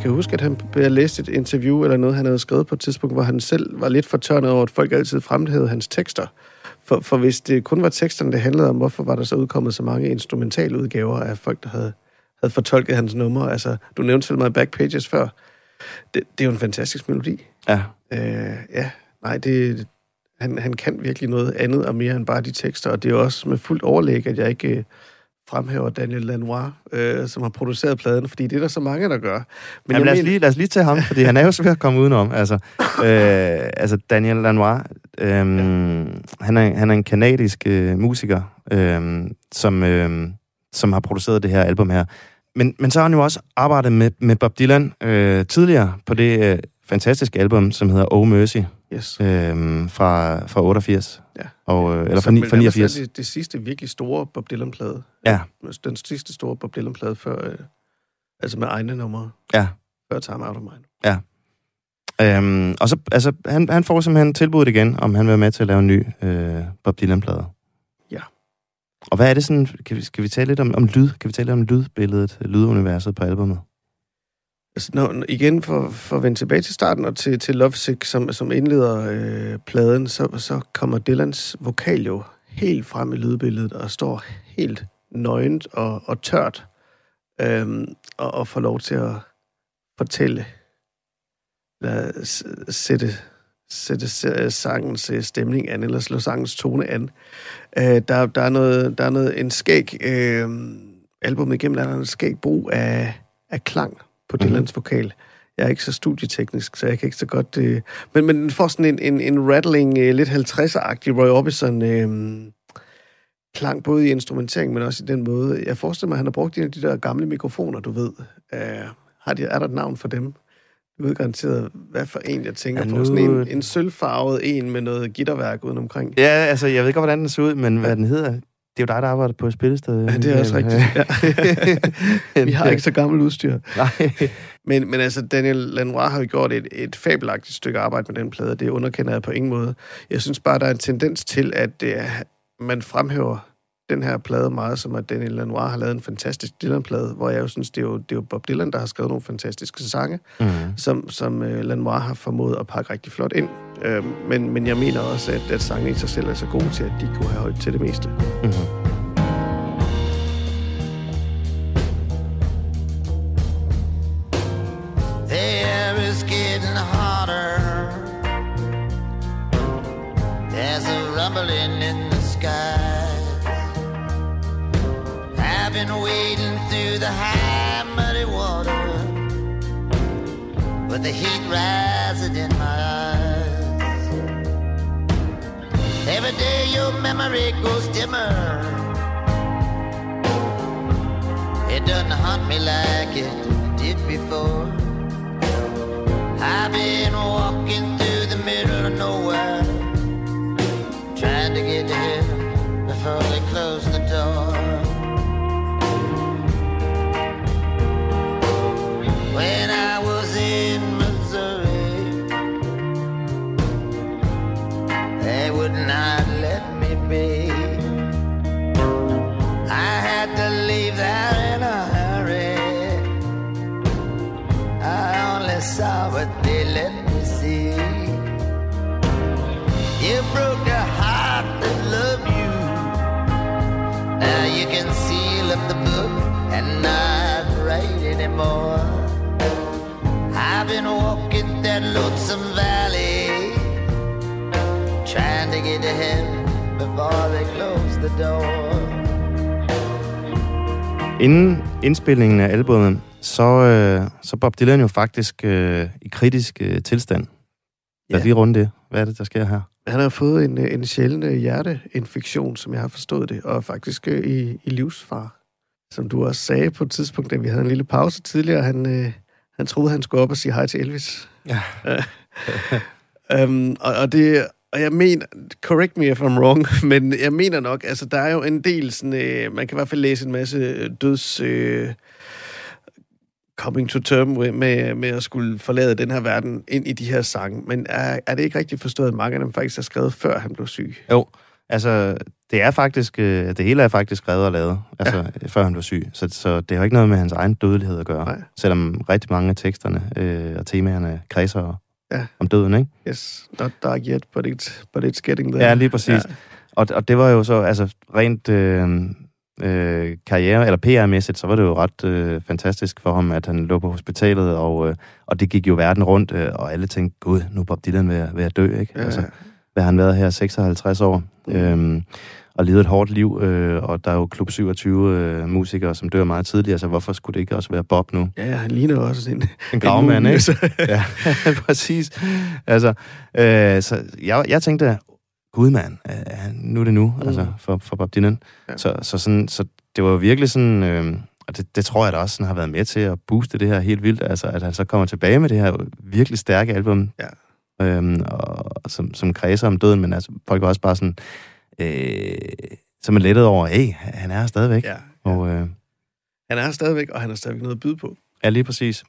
jeg kan huske, at han, jeg læste et interview eller noget, han havde skrevet på et tidspunkt, hvor han selv var lidt fortørnet over, at folk altid fremhævede hans tekster. For, for hvis det kun var teksterne, det handlede om, hvorfor var der så udkommet så mange instrumentaludgaver af folk, der havde, havde fortolket hans numre? Altså, du nævnte selv mig Backpages før. Det, det er jo en fantastisk melodi. Ja, Øh, ja, nej, det, han, han kan virkelig noget andet og mere end bare de tekster, og det er jo også med fuldt overlæg, at jeg ikke øh, fremhæver Daniel Lanois, øh, som har produceret pladen, fordi det er der så mange, der gør. Men Jamen, lad, os lige, lad os lige tage ham, fordi han er jo svær at komme udenom. Altså, øh, altså Daniel Lanois, øh, ja. han, er, han er en kanadisk øh, musiker, øh, som, øh, som har produceret det her album her. Men, men så har han jo også arbejdet med, med Bob Dylan øh, tidligere på det øh, fantastiske album, som hedder Oh Mercy, Yes. øh, fra, fra 88. Ja. Og, øh, eller fra, ni, fra nærmest er 89. Det, det sidste virkelig store Bob Dylan-plade. Ja. Den sidste store Bob Dylan-plade før, øh, altså med egne numre. Ja. Før Time Out of Mind. Øhm, og så, altså, han, han får simpelthen tilbuddet igen, om han vil være med til at lave en ny øh, Bob Dylan-plade. Ja. Og hvad er det sådan, kan vi, skal vi tale lidt om, om lyd? Kan vi tale lidt om lydbilledet, lyduniverset på albumet? Altså, når, igen, for, for at vende tilbage til starten og til, til Lovesick, som, som indleder øh, pladen, så, så kommer Dylans vokal jo helt frem i lydbilledet og står helt nøgent og, og tørt øhm, og, og får lov til at fortælle, eller sætte, sætte øh, sangens øh, stemning an, eller slå sangens tone an. Øh, der, der, er noget, der er noget, en skæg, øh, albumet igennem, der er en skæg brug af, af klang på Mhm. Dylans vokal. Jeg er ikke så studieteknisk, så jeg kan ikke så godt... Øh, men, men den får sådan en, en, en rattling, øh, lidt 50'er-agtig Roy Orbison øh, klang, både i instrumentering, men også i den måde. Jeg forestiller mig, at han har brugt en af de der gamle mikrofoner, du ved. Øh, har de, er der et navn for dem? Du ved garanteret, hvad for en, jeg tænker Ja, på. nu- Sådan en, en sølvfarvet en med noget gitterværk udenom omkring. Ja, altså, jeg ved ikke, hvordan den ser ud, men hvad den hedder, det er jo dig, der arbejder på et spillested. Ja, det er også rigtigt. Ja. Vi har ikke så gammelt udstyr. Nej. Men, men altså, Daniel Lanois har jo gjort et, et fabelagtigt stykke arbejde med den plade, det underkender jeg på ingen måde. Jeg synes bare, der er en tendens til, at det er, man fremhæver den her plade meget, som at Daniel Lanois har lavet en fantastisk Dylan-plade, hvor jeg jo synes, det er jo, det er jo Bob Dylan, der har skrevet nogle fantastiske sange, Mm. som, som uh, Lanois har formået at pakke rigtig flot ind. Øh, men, men jeg mener også, at, at sangene i sig selv er så gode til, at de kunne have holdt til det meste. Mm. Inden indspilningen af albumet, så, øh, så Bob Dylan jo faktisk øh, i kritisk øh, tilstand. Lad os Ja. lige runde det. Hvad er det, der sker her? Han har fået en, øh, en sjælden øh, hjerteinfektion, som jeg har forstået det, og faktisk øh, i, i livsfar. Som du også sagde på et tidspunkt, da vi havde en lille pause tidligere, han, øh, han troede, han skulle op og sige hej til Elvis. Ja. um, og, og, det, og jeg mener, correct me if I'm wrong, men jeg mener nok, altså der er jo en del sådan, øh, man kan i hvert fald læse en masse øh, døds... Øh, coming to term med, med, med at skulle forlade den her verden ind i de her sange. Men er, er det ikke rigtigt forstået, at mange af dem faktisk er skrevet, før han blev syg? Jo, altså, det er faktisk, øh, det hele er faktisk skrevet og lavet, altså, ja. før han blev syg. Så, så det har ikke noget med hans egen dødelighed at gøre. Nej. Selvom rigtig mange af teksterne øh, og temaerne kredser Ja. om døden, ikke? Yes, not dark yet, but it's, but it's getting there. Ja, lige præcis. Ja. Og, og det var jo så, altså rent øh, øh, karriere, eller PR-mæssigt, så var det jo ret øh, fantastisk for ham, at han lå på hospitalet, og, øh, og det gik jo verden rundt, øh, og alle tænkte, gud, nu er Bob Dylan ved, ved at dø, ikke? Ja. Altså, hvad har han været her, 56 år, Mm. øhm, og levet et hårdt liv, øh, og der er jo klub 27 øh, musikere, som dør meget tidligere, så hvorfor skulle det ikke også være Bob nu? Ja, han ligner også en, En gravmand, ikke? ja, præcis. Altså, øh, så jeg, jeg tænkte, gud mand, øh, nu er det nu, mm. altså, for, for Bob Dylan. Ja. Så, så, sådan, så det var virkelig sådan, øh, og det, det tror jeg da også sådan, har været med til at booste det her helt vildt, altså at han så kommer tilbage med det her virkelig stærke album, Ja. øhm, og, og som, som kredser om døden, men altså, folk var også bare sådan, øh, som er lettet over, hey, han er her stadigvæk. ja. Og, øh, Han er her stadigvæk, og han har stadigvæk noget at byde på. Ja, lige præcis.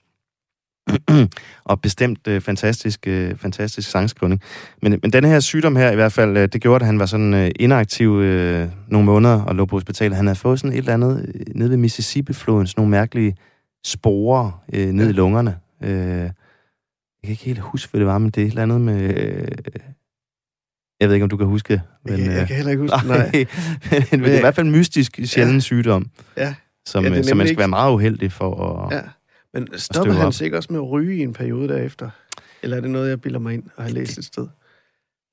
og bestemt øh, fantastisk, øh, fantastisk sangskrivning. Men, men den her sygdom her i hvert fald, øh, det gjorde, at han var sådan øh, inaktiv øh, nogle måneder og lå på hospitalet. Han havde fået sådan et eller andet øh, nede ved Mississippi-floden, sådan nogle mærkelige sporer øh, ned Ja. i lungerne. Øh, jeg kan ikke helt huske, hvad det var, men det er et eller andet med... Øh, jeg ved ikke, om du kan huske. Men, Men, jeg, jeg øh, kan heller ikke huske, nej, nej. men det er i hvert fald en mystisk, sjælden ja. sygdom, Ja. som, Ja, det er som man skal ikke- være meget uheldig for at... Ja. Men stopper han sig ikke også med at ryge i en periode derefter? Eller er det noget, jeg bilder mig ind og har læst et sted?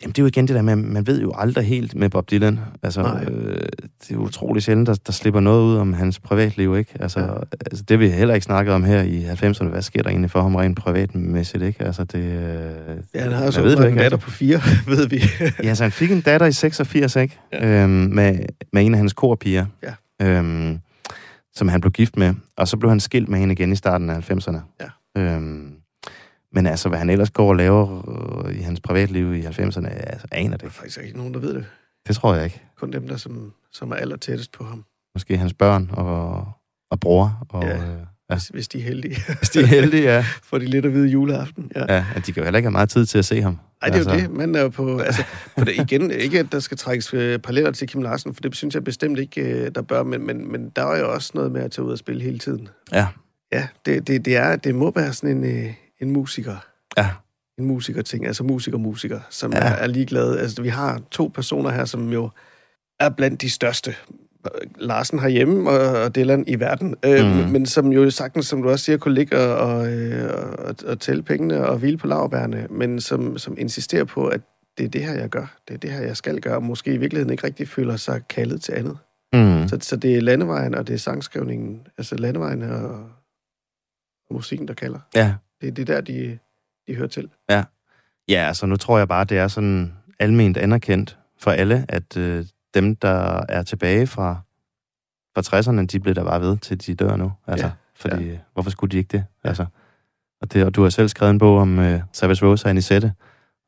Jamen, det er jo igen det der med, man ved jo aldrig helt med Bob Dylan. Altså, Nej. øh, det er jo utroligt sjældent, der, der slipper noget ud om hans privatliv, ikke? Altså, Ja. altså, det vi heller ikke snakket om her i 90'erne. Hvad sker der egentlig for ham rent privatmæssigt, ikke? Altså, det... Øh, Ja, han har man så ved en datter på fire, ved vi. Ja, så han fik en datter i 86, ikke? Ja. Øhm, med, med en af hans korpiger. Ja. Øhm, som han blev gift med. Og så blev han skilt med hende igen i starten af 90'erne. Ja. Øhm, men altså, hvad han ellers går og laver øh, i hans privatliv i 90'erne, altså, aner det Der er faktisk ikke nogen, der ved det. Det tror jeg ikke. Kun dem, der som, som er aller tættest på ham. Måske hans børn og, og bror. Og, Ja. Øh, Ja. Hvis, hvis de er heldige. hvis de er heldige, ja. Får de lidt at vide juleaften. Ja. ja. at De kan jo heller ikke have meget tid til at se ham. Ej, det er jo Altså, det. Man er jo på... Altså, på det, igen, ikke at der skal trækkes øh, paralleller til Kim Larsen, for det synes jeg bestemt ikke, der bør, men, men, men der er jo også noget med at tage ud og spille hele tiden. Ja. Ja, det, det, det, er, det må være sådan en, en musiker. Ja. En musiker-ting, altså musiker-musiker, som Ja. er, er ligeglade. Altså, vi har to personer her, som jo er blandt de største. Larsen herhjemme og, Dylan i verden. Øh, Mhm. men, som jo sagtens, som du også siger, kunne ligge og, og, øh, og, og tælle pengene og hvile på lavbærene, men som, som insisterer på, at det er det her, jeg gør. Det er det her, jeg skal gøre. Og måske i virkeligheden ikke rigtig føler sig kaldet til andet. Mm. Så, så det er landevejen, og det er sangskrivningen, altså landevejen og, og musikken, der kalder. Ja. Det, det er der, de, de hører til. Ja, altså nu tror jeg bare, det er sådan alment anerkendt for alle, at øh, dem, der er tilbage fra, fra 60'erne, de bliver der bare ved, til de dør nu. Altså, Ja, fordi, ja. hvorfor skulle de ikke det? Altså, og, det og du har selv skrevet en bog om øh, Savage Rose og Anisette,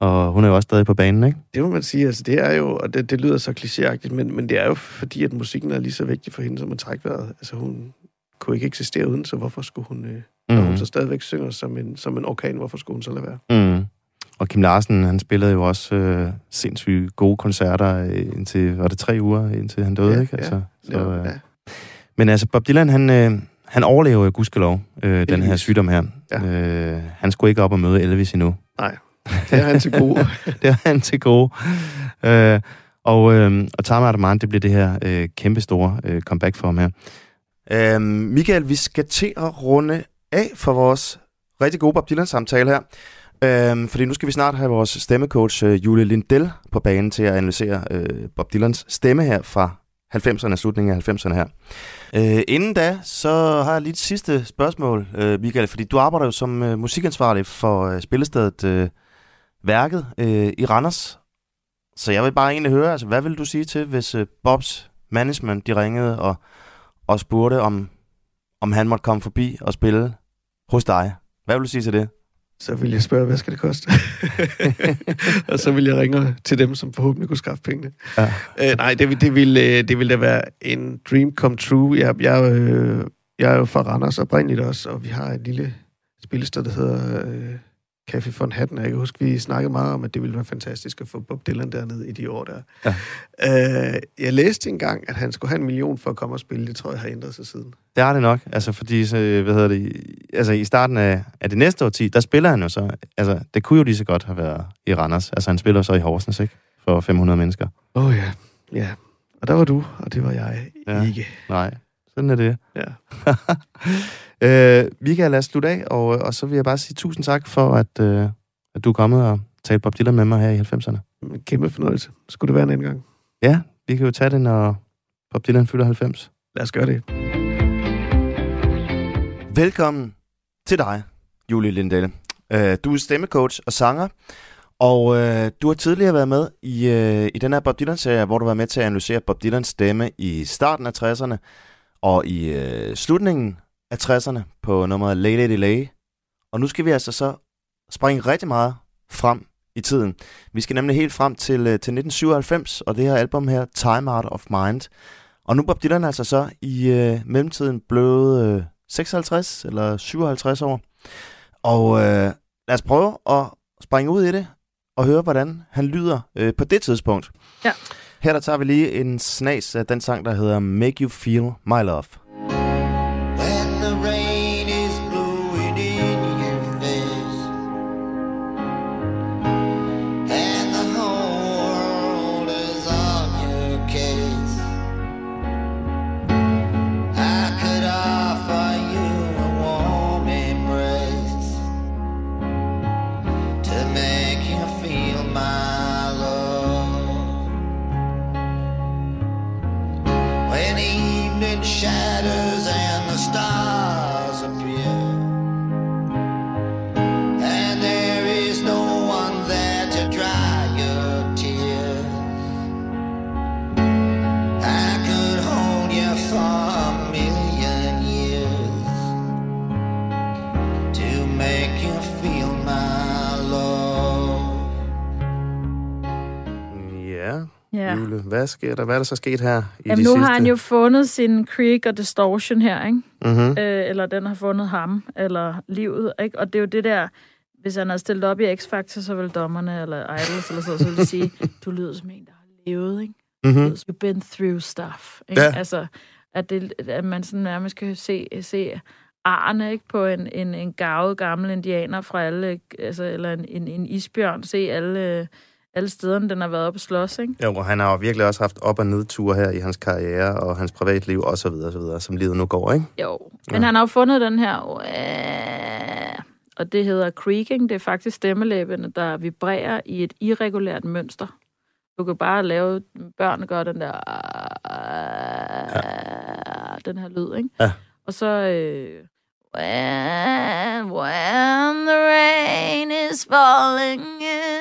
og hun er jo også stadig på banen, ikke? Det må man sige, altså det er jo, og det, det lyder så klichéagtigt, men, men det er jo fordi, at musikken er lige så vigtig for hende som at trække vejret. Altså hun kunne ikke eksistere uden, så hvorfor skulle hun, øh, når hun så stadigvæk synger som en, som en orkan, hvorfor skulle hun så lade være? Mm. Og Kim Larsen, han spillede jo også øh, sindssygt gode koncerter øh, indtil, var det tre uger, indtil han døde, Ja, ikke? ja. Altså, så, Så, øh, ja, Men altså, Bob Dylan, han, øh, han overlever jo gudskelov, øh, den her sygdom her. Ja. Øh, han skulle ikke op og møde Elvis endnu. det er han til gode. det er han til gode. Øh, og, øh, og Tama Adaman, det bliver det her øh, kæmpe store øh, comeback for ham her. Øh, Michael, vi skal til at runde af for vores rigtig gode Bob Dylan-samtale her. Øhm, fordi nu skal vi snart have vores stemmecoach øh, Julie Lindell på banen til at analysere øh, Bob Dylans stemme her fra 90'erne, slutningen af 90'erne her. Øh, inden da, så har jeg lige et sidste spørgsmål, øh, Michael, fordi du arbejder jo som øh, musikansvarlig for øh, spillestedet øh, Værket øh, i Randers. Så jeg vil bare egentlig høre, altså, hvad vil du sige til, hvis øh, Bobs management de ringede og, og spurgte, om, om han måtte komme forbi og spille hos dig? Hvad vil du sige til det? Så vil jeg spørge, hvad skal det koste? og så vil jeg ringe til dem, som forhåbentlig kunne skaffe pengene. Ja. Øh, nej, det, vil- det, ville, øh, det ville da være en dream come true. Jeg, jeg, øh, jeg er jo fra Randers oprindeligt også, og vi har et lille spillested, der hedder øh, Café von Hatten. Jeg kan huske, vi snakkede meget om, at det ville være fantastisk at få Bob Dylan dernede i de år der. Ja. Øh, jeg læste engang, at han skulle have en million for at komme og spille. Det tror jeg har ændret sig siden. Det er det nok, altså fordi, så, hvad hedder det, altså i starten af, af det næste årti, der spiller han jo så, altså det kunne jo lige så godt have været i Randers, altså han spiller så i Horsens, ikke? For 500 mennesker. Åh oh, ja, ja. Og der var du, og det var jeg ja. ikke. Nej, sådan er det. Ja. øh, vi kan lade os slutte af, og, og så vil jeg bare sige tusind tak for, at, øh, at du er kommet og talt Bob Dylan med mig her i 90'erne. En kæmpe fornøjelse. Skulle det være en anden gang? Ja, vi kan jo tage det, når Bob Dylan fylder 90. Lad os gøre det. Velkommen til dig, Julie Lindell. Øh, du er stemmecoach og sanger, og øh, du har tidligere været med i, øh, i den her Bob Dylan-serie, hvor du var med til at analysere Bob Dylans stemme i starten af 60'erne og i øh, slutningen af 60'erne på nummeret Lay Lady Lay. Og nu skal vi altså så springe rigtig meget frem i tiden. Vi skal nemlig helt frem til, øh, til 1997, og det her album her, Time Out of Mind. Og nu er Bob Dylan altså så i øh, mellemtiden blevet øh, 56 eller 57 år. Og øh, lad os prøve at springe ud i det og høre, hvordan han lyder øh, på det tidspunkt. Ja. Her der tager vi lige en snas af den sang, der hedder Make You Feel My Love. Sker der? Hvad er der så sket her i Jamen, de nu sidste? har han jo fundet sin creek og distortion her, ikke? Mm-hmm. Øh, eller den har fundet ham, eller livet, ikke? Og det er jo det der, hvis han havde stillet op i X-Factor, så ville dommerne, eller Idols, eller så, så ville de sige, du lyder som en, der har levet, ikke? Mm-hmm. You've been through stuff. Ikke? Ja. Altså, at, det, at man sådan nærmest kan se, se arne ikke, på en, en, en gavet gammel indianer fra alle, altså, eller en, en, en isbjørn, se alle, alle stederne, den har været oppe at slås, ikke? Jo, og han har jo virkelig også haft op- og nedture her i hans karriere og hans privatliv og så videre, så videre, som livet nu går, ikke? Jo, men Ja. han har jo fundet den her, øh, og det hedder creaking. Det er faktisk stemmelæbene, der vibrerer i et irregulært mønster. Du kan bare lave, børn gør den der, øh, den her lyd, ikke? Ja. Og så, øh, when, when the rain is falling in,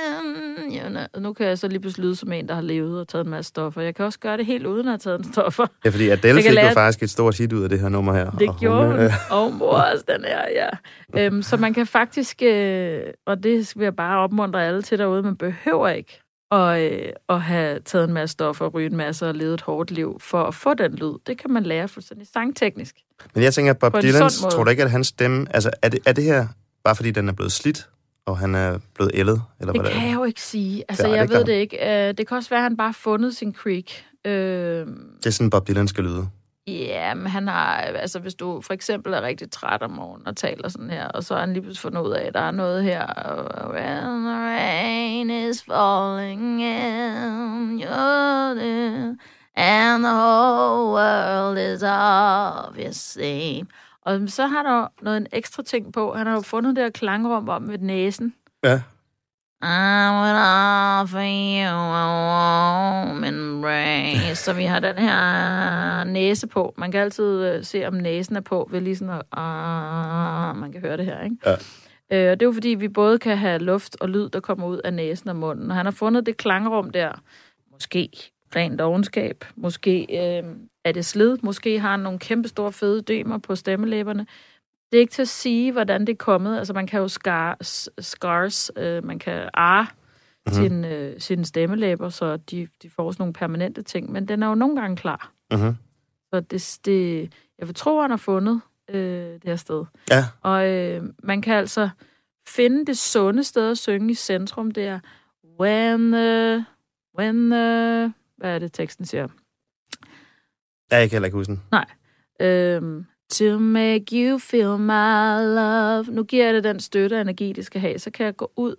know. Nu kan jeg så lige pludselig lyde som en, der har levet og taget en masse stoffer. Jeg kan også gøre det helt uden at have taget en stoffer. Ja, fordi Adele fik jo lære- faktisk et stort hit ud af det her nummer her. Det og gjorde hun. øh, Og mor også, den her, ja. Øhm, så man kan faktisk, øh, og det vil jeg bare opmuntre alle til derude, man behøver ikke at, øh, at have taget en masse stoffer, ryge en masse og levet et hårdt liv for at få den lyd. Det kan man lære fuldstændig sangteknisk. Men jeg tænker, at Bob Dylan, tror du ikke, at hans stemme... Altså, er det, er det her bare fordi, den er blevet slidt, og han er blevet ældet? Eller Det hvad kan jeg jo ikke sige. Altså, det jeg kan ved det ikke. Øh, Det kan også være, at han bare har fundet sin creek. Øh, Det er sådan, Bob Dylan skal lyde. Ja, men han har, altså hvis du for eksempel er rigtig træt om morgenen og taler sådan her, og så har han lige pludselig fundet ud af, at der er noget her, when the rain is falling in, there, and the whole world is your sleep. Og så har der noget en ekstra ting på. Han har jo fundet det her klangrum om med næsen. Ja. I would offer you a warm embrace. Så vi har den her næse på. Man kan altid øh, se, om næsen er på, ved lige sådan at... Uh, man kan høre det her, ikke? Ja. Øh, og det er jo fordi, vi både kan have luft og lyd, der kommer ud af næsen og munden. Og han har fundet det klangrum der. Måske rent dogenskab. Måske øh, er det slid. Måske har han nogle kæmpe store fede dømer på stemmelæberne. Det er ikke til at sige, hvordan det er kommet. Altså, man kan jo scar, s- scars, øh, man kan ar mm-hmm. sin, øh, sine stemmelæber, så de, de får sådan nogle permanente ting. Men den er jo nogle gange klar. Mm-hmm. Så det, det, jeg vil tro, han har fundet øh, det her sted. Ja. Og øh, man kan altså finde det sunde sted at synge i centrum. Det er when the, when the, hvad er det teksten siger? Ja, jeg kan heller ikke huske den. Øhm, to make you feel my love. Nu giver jeg det den støtte og energi, det skal have. Så kan jeg gå ud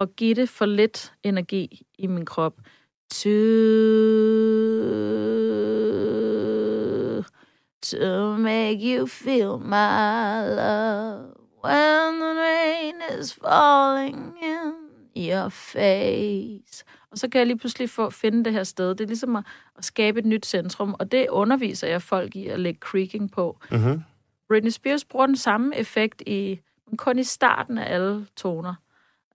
og give det for lidt energi i min krop. To, to make you feel my love. When the rain is falling in your face. Og så kan jeg lige pludselig få, finde det her sted. Det er ligesom at, at skabe et nyt centrum, og det underviser jeg folk i at lægge creaking på. Mm-hmm. Britney Spears bruger den samme effekt i, men kun i starten af alle toner.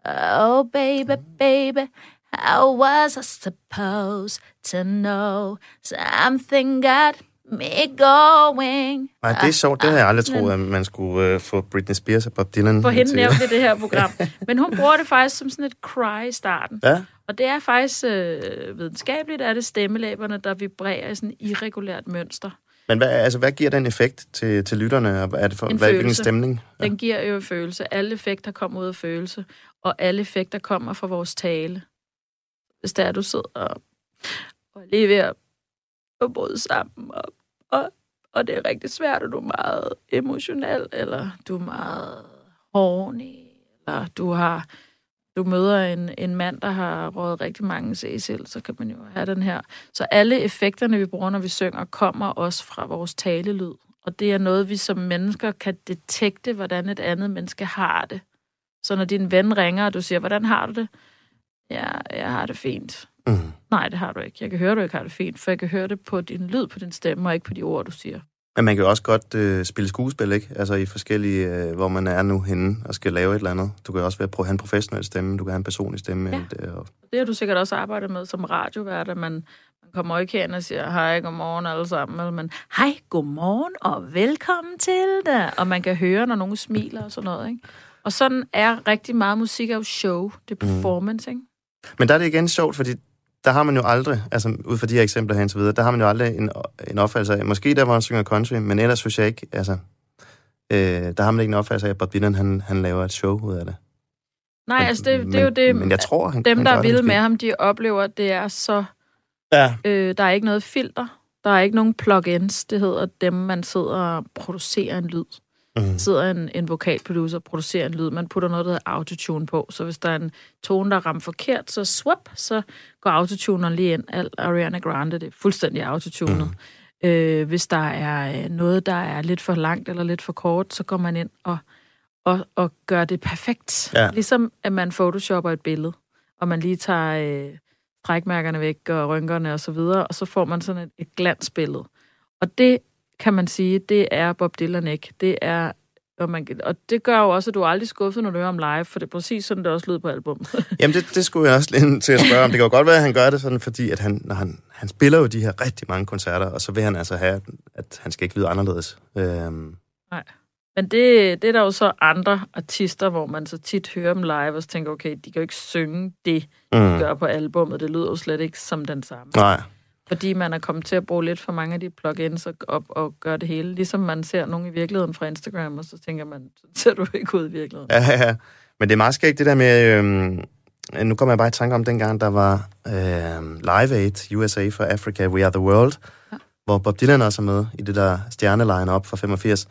Oh, baby, baby, how was I supposed to know something got me going? Nej, det er sjovt. Det har jeg aldrig troet, at man skulle øh, få Britney Spears og Bob Dylan For hende til. nævnt i det her program. Men hun bruger det faktisk som sådan et cry i starten. Ja. Og det er faktisk øh, videnskabeligt, er det stemmelæberne, der vibrerer i sådan et irregulært mønster. Men hvad, altså, hvad giver den effekt til, til lytterne? Er det for, En hvad, hvilken følelse. stemning? Den giver jo følelse. Alle effekter kommer ud af følelse, og alle effekter kommer fra vores tale. Hvis der er, du sidder og, og lige ved at, at bryde sammen, og, og, og det er rigtig svært, og du er meget emotionel, eller du er meget horny, eller du har du møder en, en mand, der har rådet rigtig mange cecil, så kan man jo have den her. Så alle effekterne, vi bruger, når vi synger, kommer også fra vores talelyd. Og det er noget, vi som mennesker kan detekte, hvordan et andet menneske har det. Så når din ven ringer, og du siger, hvordan har du det? Ja, jeg har det fint. Mm. Nej, det har du ikke. Jeg kan høre, du ikke har det fint, for jeg kan høre det på din lyd, på din stemme, og ikke på de ord, du siger. Men man kan jo også godt øh, spille skuespil, ikke? Altså i forskellige, øh, hvor man er nu henne og skal lave et eller andet. Du kan også være, prøve at have en professionel stemme, du kan have en personlig stemme. Ja. Ja. Og, Det har du sikkert også arbejdet med som radiovært, at man, man kommer ikke hen og siger, hej, godmorgen alle sammen, man, hej, godmorgen og velkommen til dig. Og man kan høre, når nogen smiler og sådan noget, ikke? Og sådan er rigtig meget musik jo show, det er performance, ikke? Men der er det igen sjovt, fordi der har man jo aldrig, altså ud fra de her eksempler her så videre, der har man jo aldrig en, en opfattelse af, måske der, hvor han synger country, men ellers synes jeg ikke, altså, øh, der har man ikke en opfattelse af, at Bob Dylan, han, han laver et show ud af det. Nej, Men- altså det, det men, er jo det, Men jeg tror, han dem, han der er måske. med ham, de oplever, at det er så... Ja. Øh, der er ikke noget filter. Der er ikke nogen plugins. Det hedder dem, man sidder og producerer en lyd. Mm. sidder en, en vokalproducer og producerer en lyd. Man putter noget, der hedder autotune på. Så hvis der er en tone, der er ramt forkert, så swap, så går autotuneren lige ind. Al Ariana Grande, det er fuldstændig autotunet. Mm. Øh, hvis der er øh, noget, der er lidt for langt eller lidt for kort, så går man ind og, og, og gør det perfekt. Ja. Ligesom at man photoshopper et billede, og man lige tager øh, strækmærkerne væk og rynkerne og så videre, og så får man sådan et, et glansbillede. Og det kan man sige, det er Bob Dylan ikke. Det er, og, man, og det gør jo også, at du er aldrig skuffet, når du hører om live, for det er præcis sådan, det også lyder på album. Jamen, det, det skulle jeg også lige til at spørge om. Det kan jo godt være, at han gør det sådan, fordi at han, når han, han spiller jo de her rigtig mange koncerter, og så vil han altså have, at han skal ikke lyde anderledes. Øhm, Men det, det er der jo så andre artister, hvor man så tit hører dem live, og så tænker, okay, de kan jo ikke synge det, de mm, gør på albummet. Det lyder jo slet ikke som den samme. nej. Fordi man er kommet til at bruge lidt for mange af de plugins og, op og gøre det hele. Ligesom man ser nogen i virkeligheden fra Instagram, og så tænker man, så ser du ikke ud i virkeligheden. Ja, ja, ja. Men det er meget skægt, det der med... Øhm, nu kommer jeg bare i tanke om dengang, der var øhm, Live Aid, USA for Africa, We Are the World, ja. hvor Bob Dylan også er med i det der stjerneline op fra 85.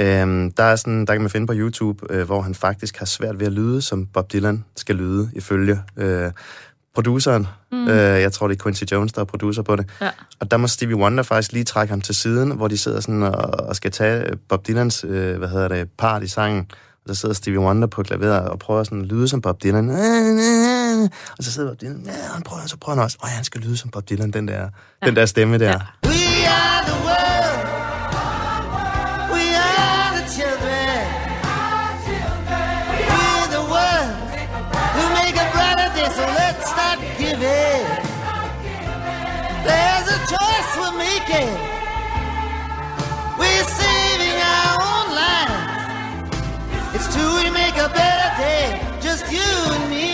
Øhm, der, er sådan, der kan man finde på YouTube, øh, hvor han faktisk har svært ved at lyde, som Bob Dylan skal lyde, ifølge øh, produceren. Mm. Øh, jeg tror, det er Quincy Jones, der er producer på det. Ja. Og der må Stevie Wonder faktisk lige trække ham til siden, hvor de sidder sådan og, og skal tage Bob Dylans, øh, hvad hedder det, part i sangen. Og så sidder Stevie Wonder på klaveret og prøver sådan at lyde som Bob Dylan. Og så sidder Bob Dylan, ja, han prøver, så prøver han også, åh han skal lyde som Bob Dylan, den der, ja. den der stemme der. Ja. We're saving our own lives. It's true we make a better day, just you and me.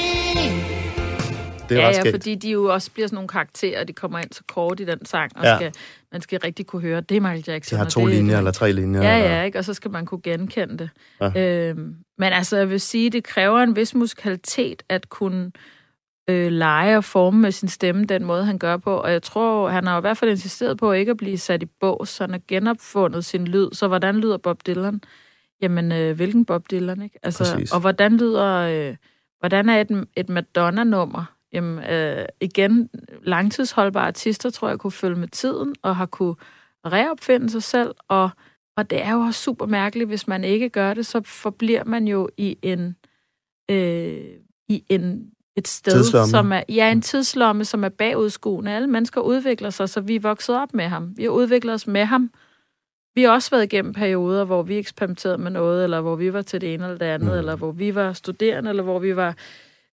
Det er ja, ret ja, fordi de jo også bliver sådan nogle karakterer, de kommer ind så kort i den sang, og Ja. skal, man skal rigtig kunne høre, det er Michael Jackson. De har og to det, linjer eller tre linjer. Ja, eller- ja, ikke? og så skal man kunne genkende det. Ja. Ja. Øhm, men altså, jeg vil sige, det kræver en vis musikalitet at kunne øh, lege og forme med sin stemme den måde, han gør på. Og jeg tror, han har i hvert fald insisteret på ikke at blive sat i bås, så han har genopfundet sin lyd. Så hvordan lyder Bob Dylan? Jamen, øh, hvilken Bob Dylan, ikke? Altså, Præcis. og hvordan lyder... Øh, hvordan er et, et Madonna-nummer? Jamen, øh, igen, langtidsholdbare artister, tror jeg, kunne følge med tiden, og har kunne reopfinde sig selv, og, og det er jo også super mærkeligt, hvis man ikke gør det, så forbliver man jo i en, øh, i en et sted, Tidslomme. som er, ja, en tidslomme, som er bagudskuende. Alle mennesker udvikler sig, så vi er vokset op med ham. Vi har udviklet os med ham. Vi har også været igennem perioder, hvor vi eksperimenterede med noget, eller hvor vi var til det ene eller det andet, Mm. mm. eller hvor vi var studerende, eller hvor vi var,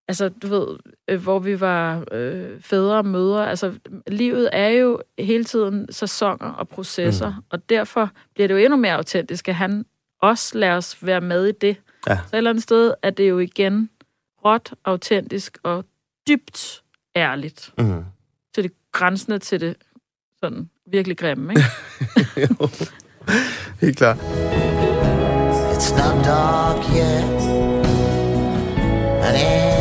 altså du ved, øh, hvor vi var øh, fædre og mødre. Altså livet er jo hele tiden sæsoner og processer, mm. og derfor bliver det jo endnu mere autentisk, at han også lader os være med i det. Ja. Så et eller andet sted er det jo igen råt, autentisk og dybt ærligt. Mm. Til det grænsende til det sådan virkelig grimme, ikke? Jo. Helt klart. It's not dark yet, and